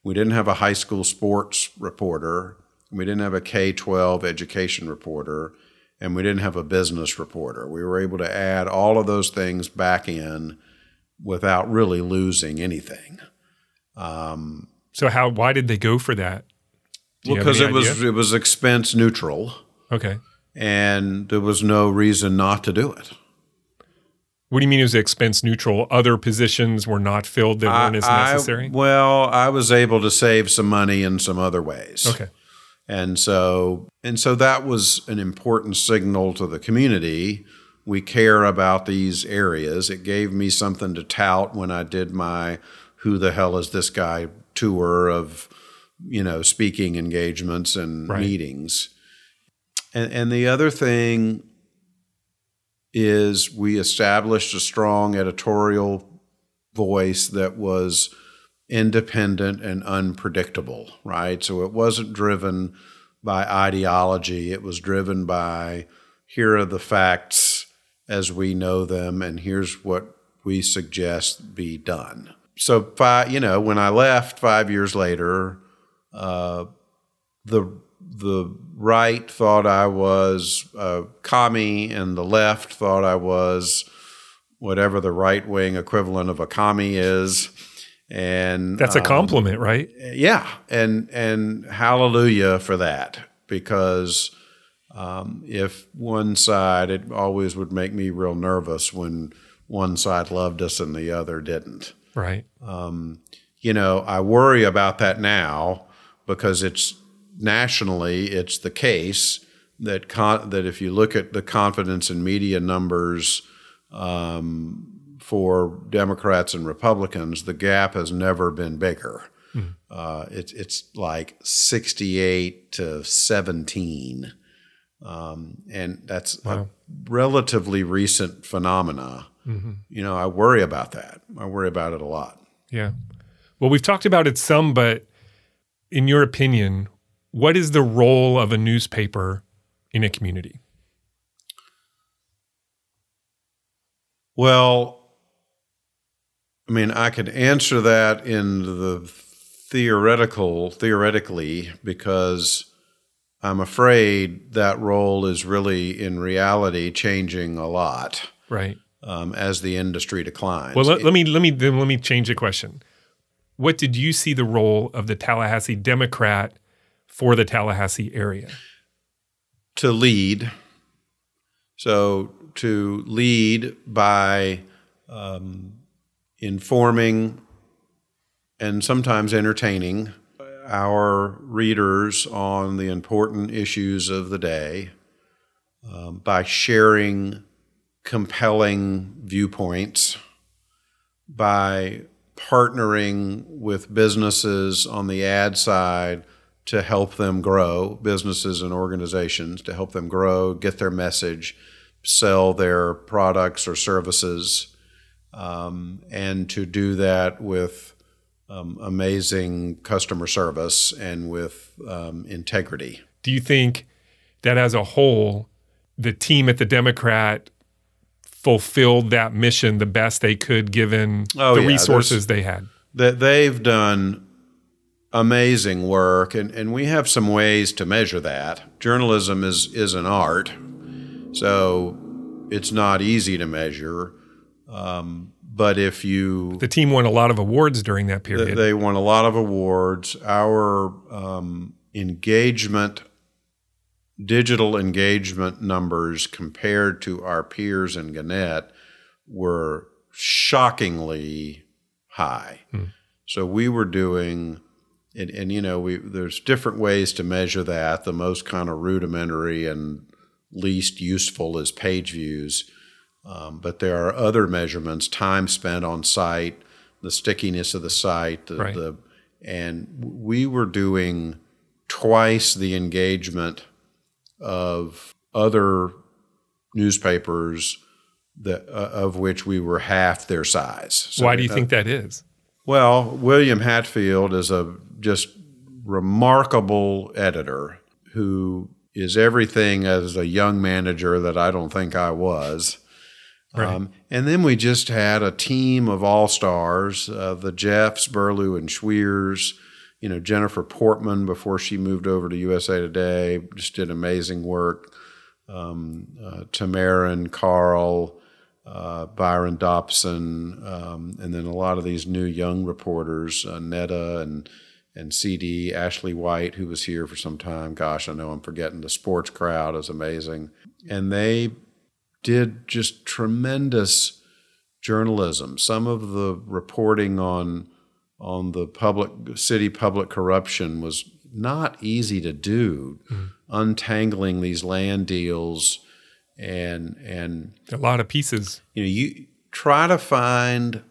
Speaker 1: We didn't have a high school sports reporter. We didn't have a K 12 education reporter. And we didn't have a business reporter. We were able to add all of those things back in without really losing anything.
Speaker 2: Um, so how? Why did they go for that?
Speaker 1: well, because it was it was expense neutral.
Speaker 2: Okay.
Speaker 1: And there was no reason not to do it.
Speaker 2: What do you mean it was expense neutral? Other positions were not filled that weren't I, as necessary?
Speaker 1: I, well, I was able to save some money in some other ways.
Speaker 2: Okay.
Speaker 1: And so and so that was an important signal to the community. We care about these areas. It gave me something to tout when I did my who the hell is this guy tour of you know, speaking engagements and right. meetings. And, and the other thing is we established a strong editorial voice that was independent and unpredictable, right? So it wasn't driven by ideology, it was driven by here are the facts as we know them, and here's what we suggest be done. So, five, you know, when I left five years later, uh, the the right thought I was a commie, and the left thought I was whatever the right wing equivalent of a commie is. And
Speaker 2: that's a um, compliment, right?
Speaker 1: Yeah, and and hallelujah for that because um, if one side, it always would make me real nervous when one side loved us and the other didn't.
Speaker 2: Right. Um,
Speaker 1: you know, I worry about that now because it's nationally it's the case that con- that if you look at the confidence in media numbers um, for Democrats and Republicans, the gap has never been bigger. Mm. Uh, it's it's like sixty eight to seventeen. Um, and that's wow. a relatively recent phenomena. Mm-hmm. You know, I worry about that. I worry about it a lot.
Speaker 2: Yeah. Well, we've talked about it some, but in your opinion, what is the role of a newspaper in a community?
Speaker 1: Well, I mean, I could answer that in the theoretical, theoretically, because I'm afraid that role is really, in reality, changing a lot.
Speaker 2: Right.
Speaker 1: Um, as the industry declines.
Speaker 2: Well, let, let me let me let me change the question. What did you see the role of the Tallahassee Democrat for the Tallahassee area?
Speaker 1: To lead. So to lead by um, informing and sometimes entertaining our readers on the important issues of the day um, by sharing compelling viewpoints, by partnering with businesses on the ad side to help them grow, businesses and organizations to help them grow, get their message, sell their products or services, um, and to do that with um, amazing customer service and with um, integrity.
Speaker 2: Do you think that as a whole, the team at the Democrat fulfilled that mission the best they could given oh, the yeah. resources There's, they had?
Speaker 1: That they've done amazing work and, and we have some ways to measure that. Journalism is is an art. So it's not easy to measure. Um, but if you
Speaker 2: the team won a lot of awards during that period,
Speaker 1: they won a lot of awards. Our um, engagement, digital engagement numbers compared to our peers in Gannett were shockingly high. Hmm. So we were doing, and, and you know, we there's different ways to measure that. The most kind of rudimentary and least useful is page views um, but there are other measurements: time spent on site, the stickiness of the site, the, right. the and we were doing twice the engagement of other newspapers that uh, of which we were half their size.
Speaker 2: So, Why do you uh, think that is?
Speaker 1: Well, William Hatfield is a just remarkable editor who is everything as a young manager that I don't think I was. Right. Um, and then we just had a team of all stars, uh, the Jeffs, Burlew, and Schweers. You know, Jennifer Portman before she moved over to USA Today just did amazing work. Um, uh, Tamaryn, Carl, uh, Byron Dobson, um, and then a lot of these new young reporters, uh, Netta and and CD, Ashley White, who was here for some time. Gosh, I know I'm forgetting. The sports crowd is amazing, and they did just tremendous journalism. Some of the reporting on on the public city public corruption was not easy to do, mm. untangling these land deals and and
Speaker 2: a lot of pieces.
Speaker 1: You know, you try to find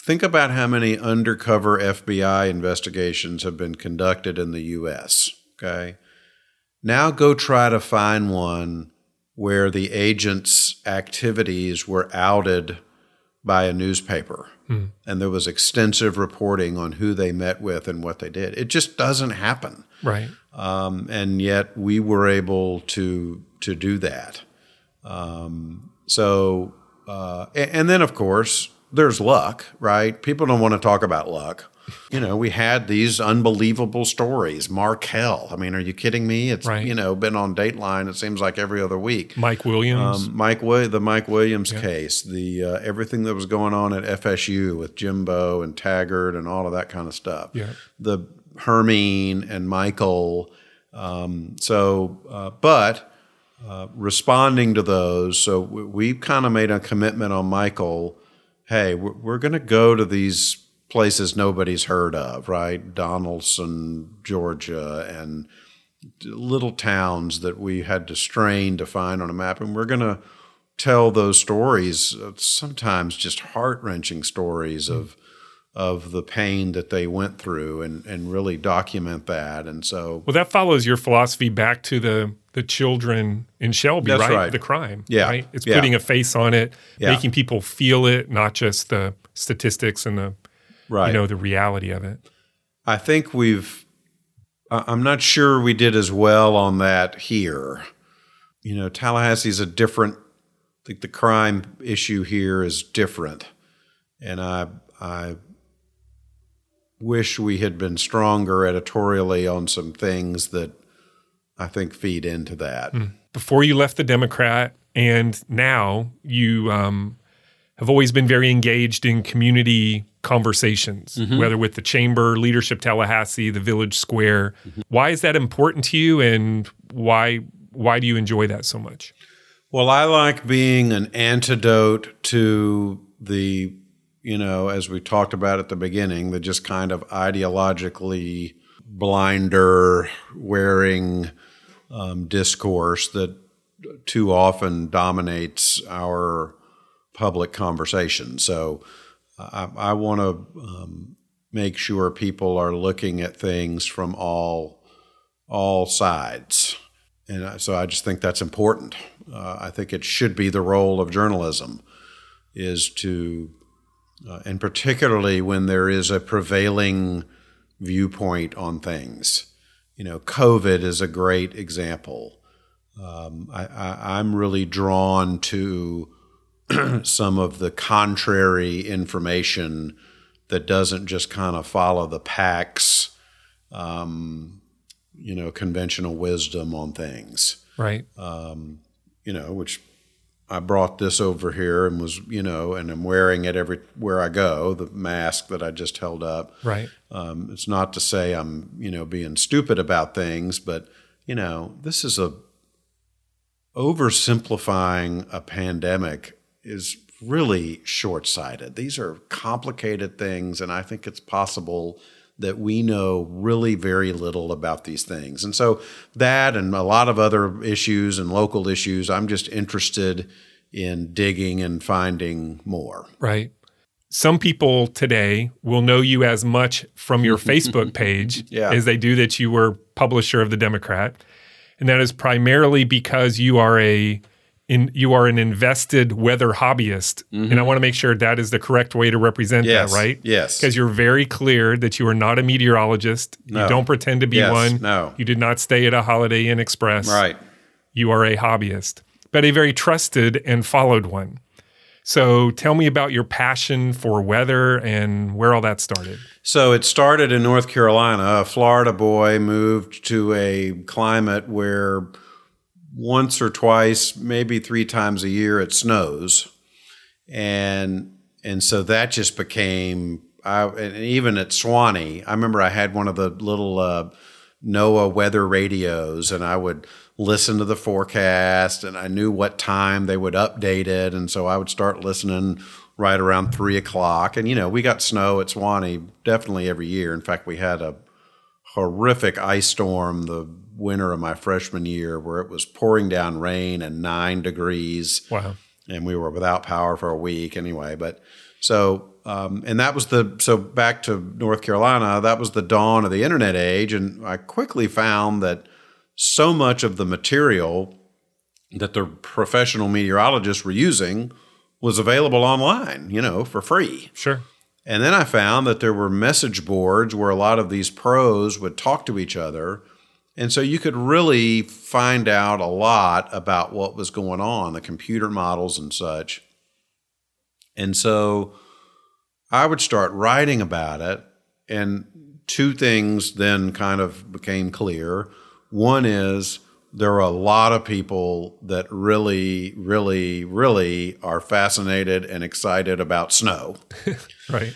Speaker 1: think about how many undercover FBI investigations have been conducted in the US, okay? Now go try to find one where the agent's activities were outed by a newspaper. Hmm. And there was extensive reporting on who they met with and what they did. It just doesn't happen.
Speaker 2: Right.
Speaker 1: Um, and yet we were able to to do that. Um, so, uh, and, and then of course there's luck, right? People don't want to talk about luck you know, we had these unbelievable stories. Markel. I mean, are you kidding me? It's right. you know been on Dateline. It seems like every other week.
Speaker 2: Mike Williams. Um,
Speaker 1: Mike the Mike Williams yeah. case. The uh, everything that was going on at FSU with Jimbo and Taggart and all of that kind of stuff.
Speaker 2: Yeah.
Speaker 1: The Hermine and Michael. Um, so, uh, but uh, responding to those, so we, we kind of made a commitment on Michael. Hey, we're, we're going to go to these places nobody's heard of, right? Donaldson, Georgia, and little towns that we had to strain to find on a map. And we're going to tell those stories, uh, sometimes just heart wrenching stories of, of the pain that they went through and, and really document that. And so,
Speaker 2: well, that follows your philosophy back to the the children in Shelby,
Speaker 1: That's
Speaker 2: right?
Speaker 1: right.
Speaker 2: The crime,
Speaker 1: Yeah.
Speaker 2: right? It's
Speaker 1: Yeah.
Speaker 2: putting a face on it,
Speaker 1: Yeah.
Speaker 2: making people feel it, not just the statistics and the
Speaker 1: right.
Speaker 2: you know the reality of it.
Speaker 1: I think we've, I'm not sure we did as well on that here. You know, Tallahassee's a different, I think the crime issue here is different. And I, I wish we had been stronger editorially on some things that I think feed into that.
Speaker 2: Before you left the Democrat, and now you um, have always been very engaged in community conversations,
Speaker 1: Mm-hmm.
Speaker 2: whether with the chamber, leadership Tallahassee, the village square. Why is that important to you, and why why do you enjoy that so much?
Speaker 1: Well, I like being an antidote to the, you know, as we talked about at the beginning, the just kind of ideologically blinder wearing um, discourse that too often dominates our public conversation. So I, I want to um, make sure people are looking at things from all all sides. And so I just think that's important. Uh, I think it should be the role of journalism is to, uh, and particularly when there is a prevailing viewpoint on things. You know, COVID is a great example. Um, I, I'm really drawn to some of the contrary information that doesn't just kind of follow the packs, um, you know, conventional wisdom on things
Speaker 2: Right.
Speaker 1: you know, which I brought this over here and was, you know, and I'm wearing it everywhere I go, the mask that I just held up.
Speaker 2: Right.
Speaker 1: Um, it's not to say I'm, you know, being stupid about things, but, you know, this is a oversimplifying a pandemic is really short sighted. These are complicated things, and I think it's possible that we know really very little about these things. And so, that and a lot of other issues and local issues, I'm just interested in digging and finding more.
Speaker 2: Right. Some people today will know you as much from your Facebook page
Speaker 1: Yeah.
Speaker 2: as they do that you were publisher of the Democrat. And that is primarily because you are a in you are an invested weather hobbyist. And I want to make sure that is the correct way to represent
Speaker 1: Mm-hmm. Yes,
Speaker 2: that, right?
Speaker 1: yes.
Speaker 2: Because you're very clear that you are not a meteorologist.
Speaker 1: no.
Speaker 2: You don't pretend to be
Speaker 1: Yes,
Speaker 2: one.
Speaker 1: no.
Speaker 2: You did not stay at a Holiday Inn Express
Speaker 1: Right.
Speaker 2: you are a hobbyist, but a very trusted and followed one. So tell me about your passion for weather and where all that started.
Speaker 1: So it started in North Carolina. A Florida boy moved to a climate where once or twice, maybe three times a year, it snows, and and so that just became. I, and even at Sewanee, I remember I had one of the little uh, NOAA weather radios, and I would listen to the forecast, and I knew what time they would update it, and so I would start listening right around three o'clock. And you know, we got snow at Sewanee definitely every year. In fact, we had a horrific ice storm the winter of my freshman year where it was pouring down rain and nine degrees
Speaker 2: Wow.
Speaker 1: and we were without power for a week anyway. But so, um, and that was the so back to North Carolina. That was the dawn of the internet age, and I quickly found that so much of the material that the professional meteorologists were using was available online, you know, for free.
Speaker 2: Sure.
Speaker 1: And then I found that there were message boards where a lot of these pros would talk to each other. And so you could really find out a lot about what was going on, the computer models and such. And so I would start writing about it. And two things then kind of became clear. One is there are a lot of people that really, really, really are fascinated and excited about snow.
Speaker 2: Right.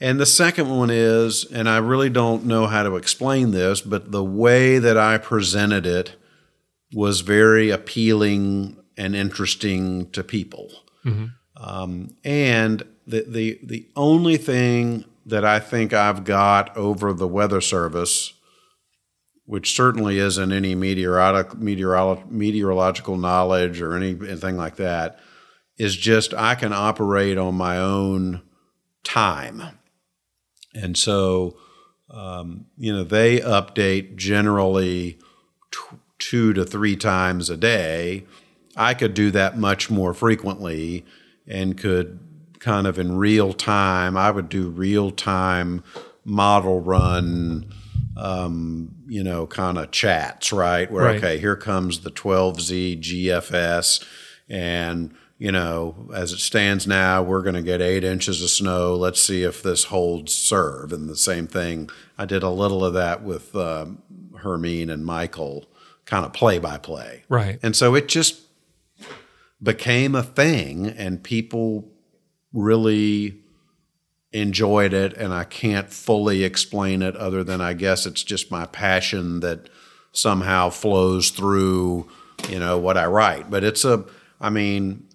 Speaker 1: And the second one is, and I really don't know how to explain this, but the way that I presented it was very appealing and interesting to people. Um, and the, the the only thing that I think I've got over the Weather Service, which certainly isn't any meteorologic, meteorolo- meteorological knowledge or any- anything like that, is just I can operate on my own time. And so, um, you know, they update generally t- two to three times a day. I could do that much more frequently and could kind of in real time, I would do real time model run, um, you know, kind of chats, right? Where,
Speaker 2: Right.
Speaker 1: okay, here comes the 12Z GFS. And, you know, as it stands now, we're going to get eight inches of snow. Let's see if this holds serve. And the same thing, I did a little of that with um, Hermine and Michael, kind of play by play.
Speaker 2: Right.
Speaker 1: And so it just became a thing, and people really enjoyed it. And I can't fully explain it other than I guess it's just my passion that somehow flows through, you know, what I write. But it's a, I mean,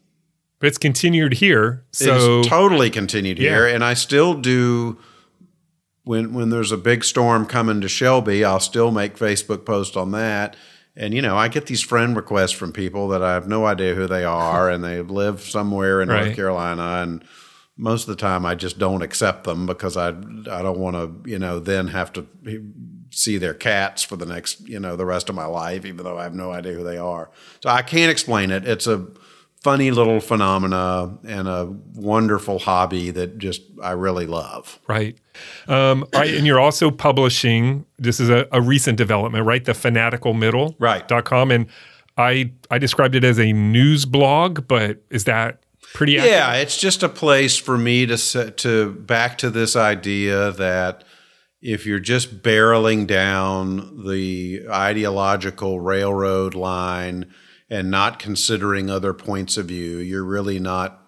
Speaker 2: But it's continued here. So
Speaker 1: it's totally continued here,
Speaker 2: Yeah.
Speaker 1: and I still do. When when there's a big storm coming to Shelby, I'll still make Facebook posts on that. And you know, I get these friend requests from people that I have no idea who they are, and they live somewhere in
Speaker 2: Right.
Speaker 1: North Carolina, and most of the time I just don't accept them because I I don't want to you know then have to see their cats for the next you know the rest of my life, even though I have no idea who they are. So I can't explain it. It's a funny little phenomena and a wonderful hobby that just I really love.
Speaker 2: Right. Um, right. And you're also publishing, this is a, a recent development, right? The fanatical middle.
Speaker 1: Right.
Speaker 2: Dot com. And I I described it as a news blog, but is that pretty accurate?
Speaker 1: Yeah, it's just a place for me to set to back to this idea that if you're just barreling down the ideological railroad line and not considering other points of view, you're really not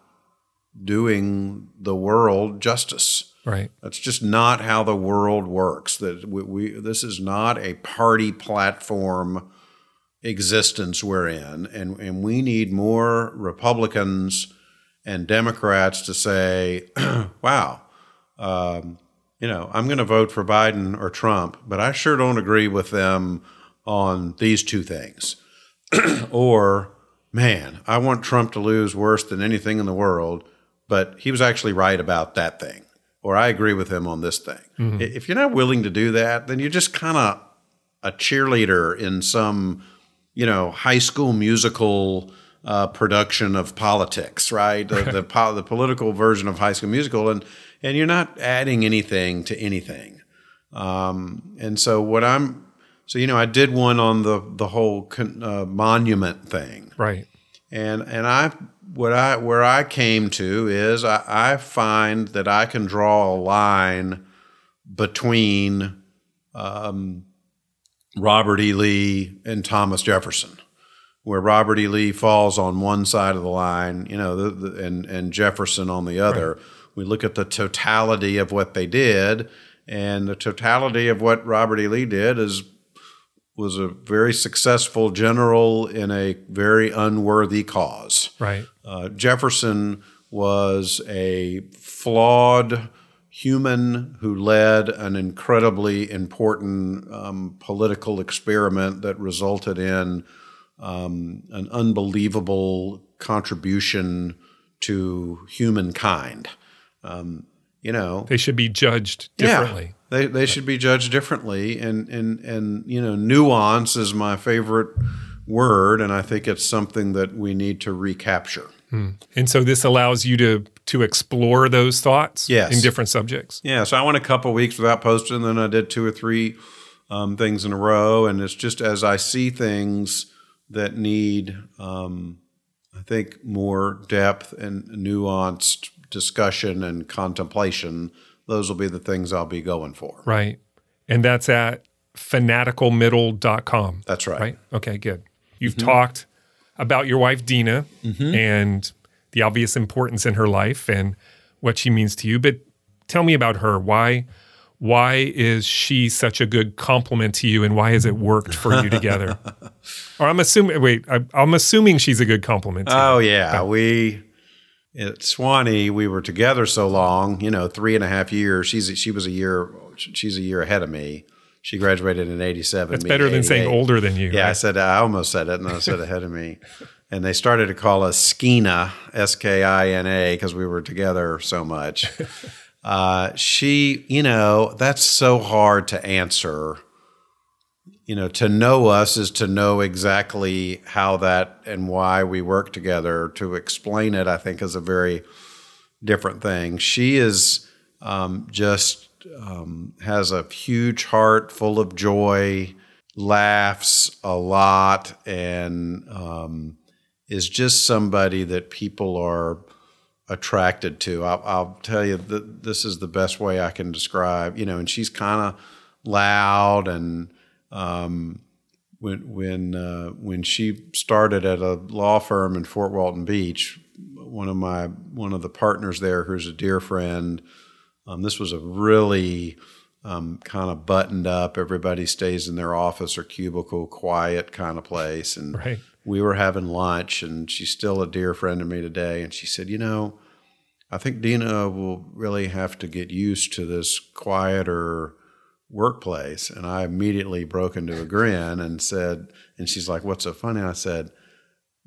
Speaker 1: doing the world justice.
Speaker 2: Right.
Speaker 1: That's just not how the world works. That we, we this is not a party platform existence we're in, and and we need more Republicans and Democrats to say, "Wow, um, you know, I'm going to vote for Biden or Trump, but I sure don't agree with them on these two things." or, man, I want Trump to lose worse than anything in the world, but he was actually right about that thing. Or I agree with him on this thing. I- If you're not willing to do that, then you're just kind of a cheerleader in some, you know, high school musical uh, production of politics, right? The, the, po- the political version of High School Musical, and and you're not adding anything to anything. Um, and so what I'm, so you know, I did one on the the whole con, uh, monument thing,
Speaker 2: Right.
Speaker 1: and and I what I where I came to is I, I find that I can draw a line between um, Robert E. Lee and Thomas Jefferson, where Robert E. Lee falls on one side of the line, you know, the, the, and and Jefferson on the other. We look at the totality of what they did, and the totality of what Robert E. Lee did is was a very successful general in a very unworthy cause.
Speaker 2: Right.
Speaker 1: Uh, Jefferson was a flawed human who led an incredibly important um, political experiment that resulted in um, an unbelievable contribution to humankind. Um, you know,
Speaker 2: They should be judged differently.
Speaker 1: yeah, they they should be judged differently, and and and you know, nuance is my favorite word, and I think it's something that we need to recapture.
Speaker 2: And so this allows you to to explore those thoughts
Speaker 1: Yes.
Speaker 2: in different subjects.
Speaker 1: Yeah, so I went a couple weeks without posting, then I did two or three um, things in a row, and it's just as I see things that need, um, I think, more depth and nuanced discussion and contemplation. Those will be the things I'll be going for.
Speaker 2: Right. And that's at fanaticalmiddle.com.
Speaker 1: That's right.
Speaker 2: Right. Okay, good. You've
Speaker 1: Mm-hmm.
Speaker 2: talked about your wife, Dina, and the obvious importance in her life and what she means to you. But tell me about her. Why? Why is she such a good complement to you, and why has it worked for you together? or I'm assuming. Wait, I, I'm assuming she's a good complement. To you.
Speaker 1: Oh yeah, we at Sewanee we were together so long, you know, three and a half years. She's she was a year she's a year ahead of me. She graduated in '87.
Speaker 2: It's better than saying older than you.
Speaker 1: Yeah, I said I almost said it, and I said ahead of me. And they started to call us Skina, S K I N A, because we were together so much. Uh, she, you know, that's so hard to answer. You know, to know us is to know exactly how that and why we work together. To explain it, I think, is a very different thing. She is um, just um, has a huge heart full of joy, laughs a lot, and um, is just somebody that people are attracted to. I'll, I'll tell you that this is the best way I can describe. You know, and she's kind of loud and um, when when uh, when she started at a law firm in Fort Walton Beach, one of my one of the partners there, who's a dear friend, um, this was a really um, kind of buttoned up. Everybody stays in their office or cubicle, quiet kind of place, and
Speaker 2: Right.
Speaker 1: We were having lunch, and she's still a dear friend of me today. And she said, "You know, I think Dina will really have to get used to this quieter workplace." And I immediately broke into a grin and said, "And she's like, what's so funny?" I said.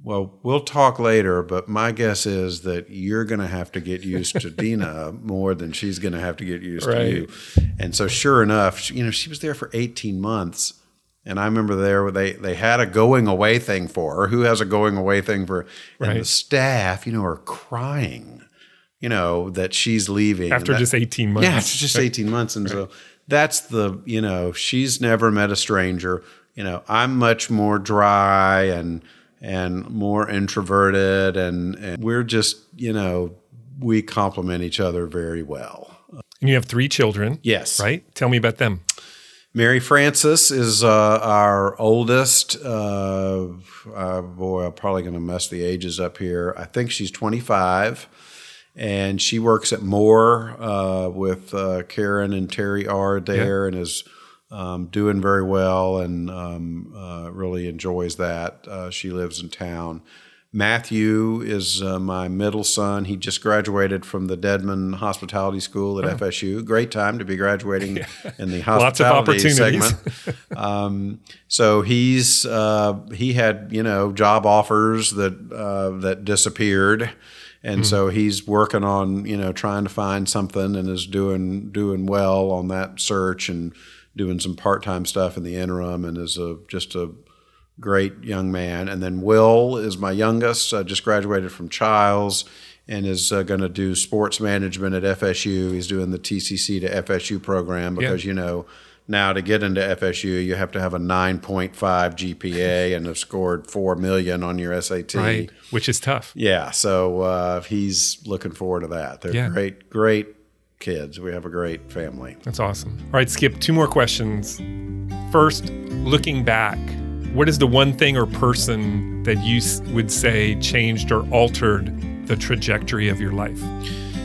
Speaker 1: Well, we'll talk later, but my guess is that you're going to have to get used to Dina more than she's going to have to get used
Speaker 2: Right.
Speaker 1: to you. And so, sure enough, you know, she was there for 18 months. And I remember there where they they had a going away thing for her. Who has a going away thing for? And the staff, you know, are crying, you know, that she's leaving
Speaker 2: After
Speaker 1: that-
Speaker 2: just 18 months.
Speaker 1: yeah, it's just 18 months. And so that's the, you know, she's never met a stranger. You know, I'm much more dry and and more introverted and, and we're just, you know, we complement each other very well.
Speaker 2: And you have three children.
Speaker 1: Yes.
Speaker 2: Right? Tell me about them.
Speaker 1: Mary Frances is uh, our oldest. Uh, uh, boy, I'm probably going to mess the ages up here. I think she's 25, and she works at Moore uh, with uh, Karen and Terry R. there, and is um, doing very well, and um, uh, really enjoys that. Uh, she lives in town. Matthew is uh, my middle son. He just graduated from the Dedman Hospitality School at FSU. Great time to be graduating in the hospitality segment. um, so he's uh, he had you know job offers that uh, that disappeared, and so he's working on you know trying to find something and is doing doing well on that search and doing some part time stuff in the interim and is a just a great young man. And then Will is my youngest, uh, just graduated from Chiles and is uh, going to do sports management at FSU. He's doing the TCC to FSU program because, you know, now to get into FSU, you have to have a 9.5 GPA and have scored 4 million on your SAT.
Speaker 2: Right. Which is tough.
Speaker 1: Yeah. So uh, he's looking forward to that. They're
Speaker 2: Yeah.
Speaker 1: great, great kids. We have a great family.
Speaker 2: That's awesome. All right, Skip, two more questions. First, looking back, what is the one thing or person that you would say changed or altered the trajectory of your life?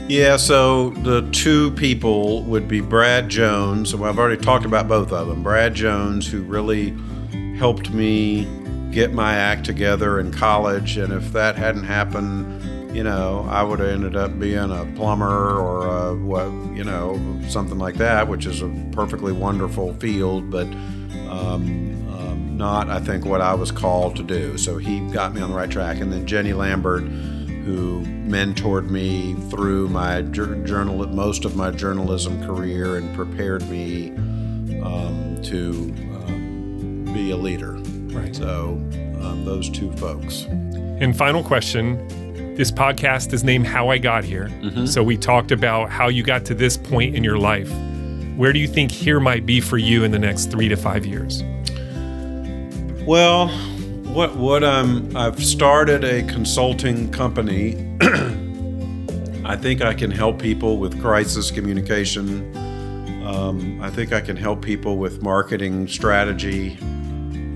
Speaker 1: Yeah, so the two people would be Brad Jones. Well, I've already talked about both of them. Brad Jones, who really helped me get my act together in college, and if that hadn't happened, you know, I would have ended up being a plumber or a, what, you know, something like that, which is a perfectly wonderful field, but um, um, not, I think, what I was called to do. So he got me on the right track. And then Jenny Lambert, who mentored me through my jour- journal, most of my journalism career, and prepared me um, to um, be a leader.
Speaker 2: Right.
Speaker 1: So um, those two folks.
Speaker 2: And final question this podcast is named How I Got Here. So we talked about how you got to this point in your life. Where do you think here might be for you in the next three to five years?
Speaker 1: Well, what what I'm I've started a consulting company. I think I can help people with crisis communication. Um, I think I can help people with marketing strategy.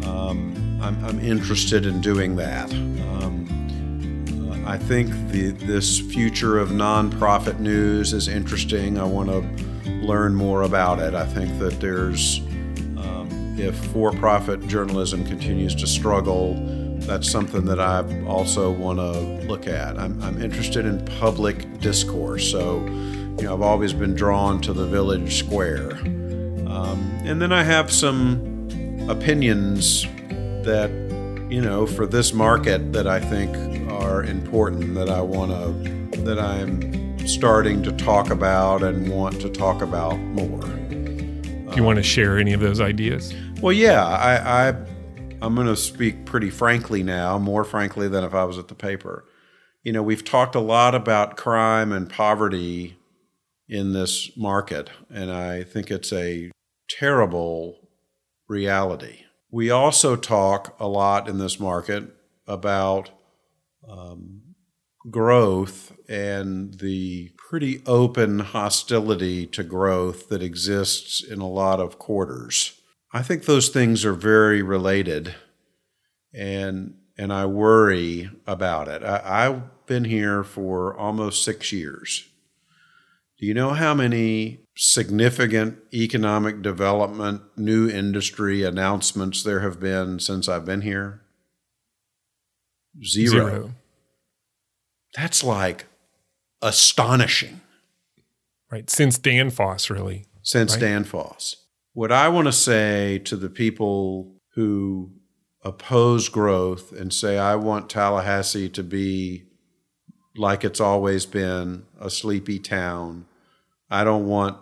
Speaker 1: Um, I'm, I'm interested in doing that. Um, I think the, this future of nonprofit news is interesting. I want to learn more about it. I think that there's if for-profit journalism continues to struggle, that's something that I also want to look at. I'm, I'm interested in public discourse, so you know I've always been drawn to the village square, um, and then I have some opinions that you know for this market that I think are important that I want to that I'm starting to talk about and want to talk about more.
Speaker 2: Do you want to share any of those ideas?
Speaker 1: Well, yeah, I, I I'm going to speak pretty frankly now, more frankly than if I was at the paper. You know, we've talked a lot about crime and poverty in this market, and I think it's a terrible reality. We also talk a lot in this market about um, growth and the pretty open hostility to growth that exists in a lot of quarters. I think those things are very related, and and I worry about it. I, I've been here for almost six years. Do you know how many significant economic development, new industry announcements there have been since I've been here? Zero.
Speaker 2: Zero.
Speaker 1: That's like astonishing
Speaker 2: Right. Since Danfoss, really.
Speaker 1: since
Speaker 2: Right.
Speaker 1: Danfoss. What I want to say to the people who oppose growth and say, I want Tallahassee to be like it's always been a sleepy town. I don't want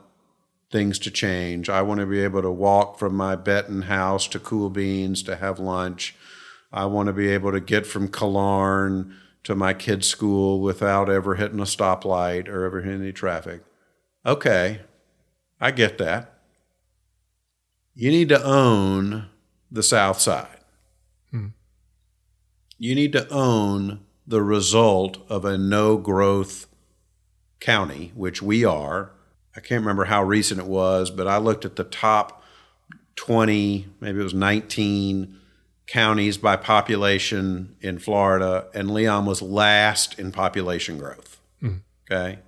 Speaker 1: things to change. I want to be able to walk from my Betton house to Cool Beans to have lunch. I want to be able to get from Killearn to my kid's school without ever hitting a stoplight or ever hitting any traffic. Okay, I get that. You need to own the South Side. Hmm. You need to own the result of a no growth county, which we are. I can't remember how recent it was, but I looked at the top 20, maybe it was 19 counties by population in Florida, and Leon was last in population growth. Hmm. Okay.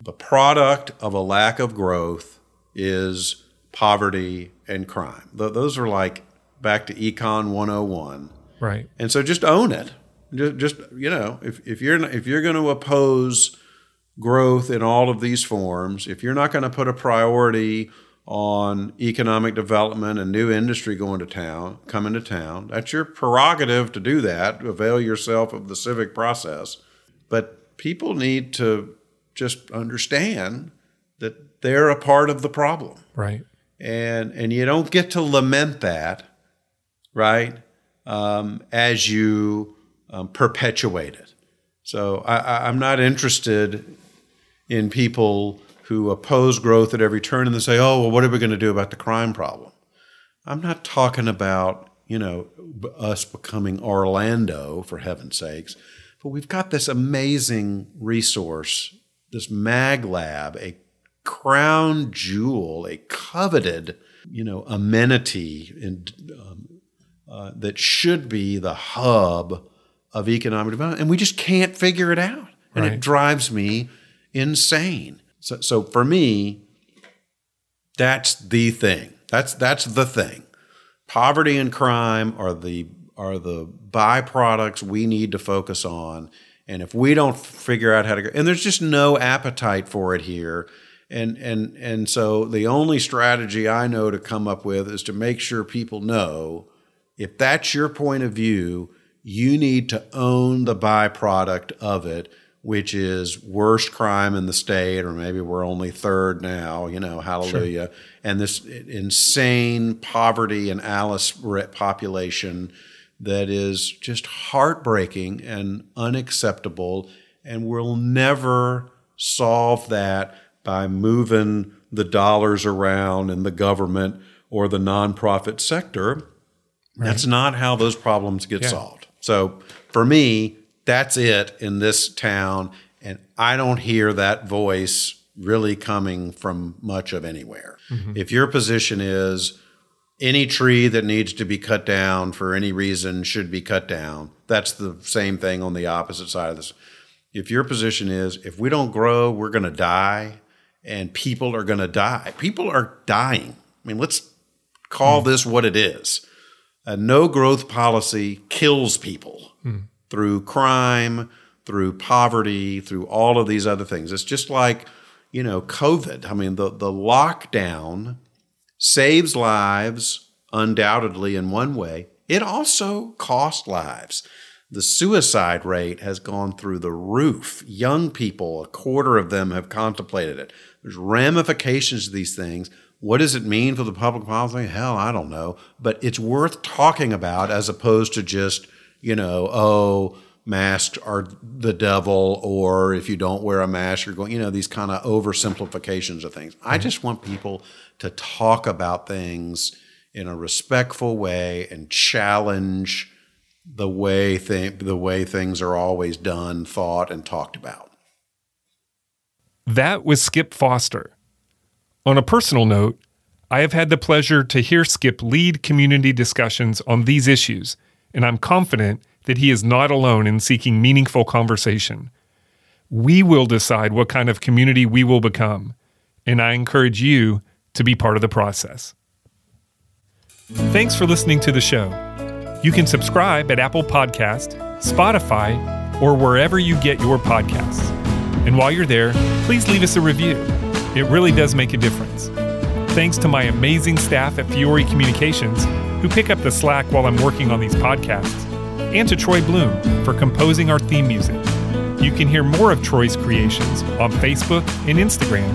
Speaker 1: The product of a lack of growth is poverty and crime. Th- those are like back to Econ 101.
Speaker 2: Right.
Speaker 1: And so just own it. Just, just you know, if, if you're if you're going to oppose growth in all of these forms, if you're not going to put a priority on economic development and new industry going to town, coming to town, that's your prerogative to do that. Avail yourself of the civic process. But people need to just understand that they're a part of the problem
Speaker 2: Right.
Speaker 1: And and you don't get to lament that, right? Um, as you um, perpetuate it. So I, I'm not interested in people who oppose growth at every turn and they say, "Oh, well, what are we going to do about the crime problem?" I'm not talking about you know us becoming Orlando for heaven's sakes, but we've got this amazing resource, this Mag Lab, a crown jewel, a coveted, you know, amenity in, um, uh, that should be the hub of economic development, and we just can't figure it out, and
Speaker 2: Right.
Speaker 1: it drives me insane. So, so for me, that's the thing. That's that's the thing. Poverty and crime are the are the byproducts we need to focus on. And if we don't figure out how to go, and there's just no appetite for it here. And and and so the only strategy I know to come up with is to make sure people know if that's your point of view, you need to own the byproduct of it, which is worst crime in the state, or maybe we're only third now, you know, hallelujah. And this insane poverty and ALICE population that is just heartbreaking and unacceptable. And we'll never solve that by moving the dollars around in the government or the nonprofit sector. That's not how those problems get
Speaker 2: Yeah.
Speaker 1: solved. So for me, that's it in this town. And I don't hear that voice really coming from much of anywhere. Mm-hmm. If your position is any tree that needs to be cut down for any reason should be cut down, that's the same thing on the opposite side of this. If your position is if we don't grow, we're going to die and people are going to die, people are dying. I mean, let's call hmm. this what it is a no growth policy kills people hmm. through crime, through poverty, through all of these other things. It's just like, you know, COVID. I mean, the, the lockdown saves lives undoubtedly in one way. It also costs lives. The suicide rate has gone through the roof. Young people, a quarter of them have contemplated it. There's ramifications to these things. What does it mean for the public policy? Hell, I don't know. But it's worth talking about as opposed to just, you know, oh, masks are the devil, or if you don't wear a mask, you're going, you know, these kind of oversimplifications of things. I just want people to talk about things in a respectful way and challenge the way th- the way things are always done, thought, and talked about.
Speaker 2: That was Skip Foster. On a personal note, I have had the pleasure to hear Skip lead community discussions on these issues, and I'm confident that he is not alone in seeking meaningful conversation. We will decide what kind of community we will become, and I encourage you to be part of the process. Thanks for listening to the show. You can subscribe at Apple Podcast, Spotify, or wherever you get your podcasts. And while you're there, please leave us a review. It really does make a difference. Thanks to my amazing staff at Fiore Communications who pick up the slack while I'm working on these podcasts, and to Troy Bloom for composing our theme music. You can hear more of Troy's creations on Facebook and Instagram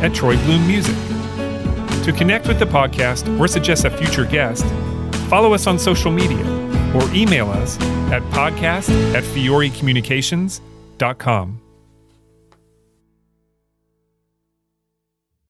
Speaker 2: at Troy Bloom Music. To connect with the podcast or suggest a future guest, follow us on social media or email us at podcast at fiorecommunications.com.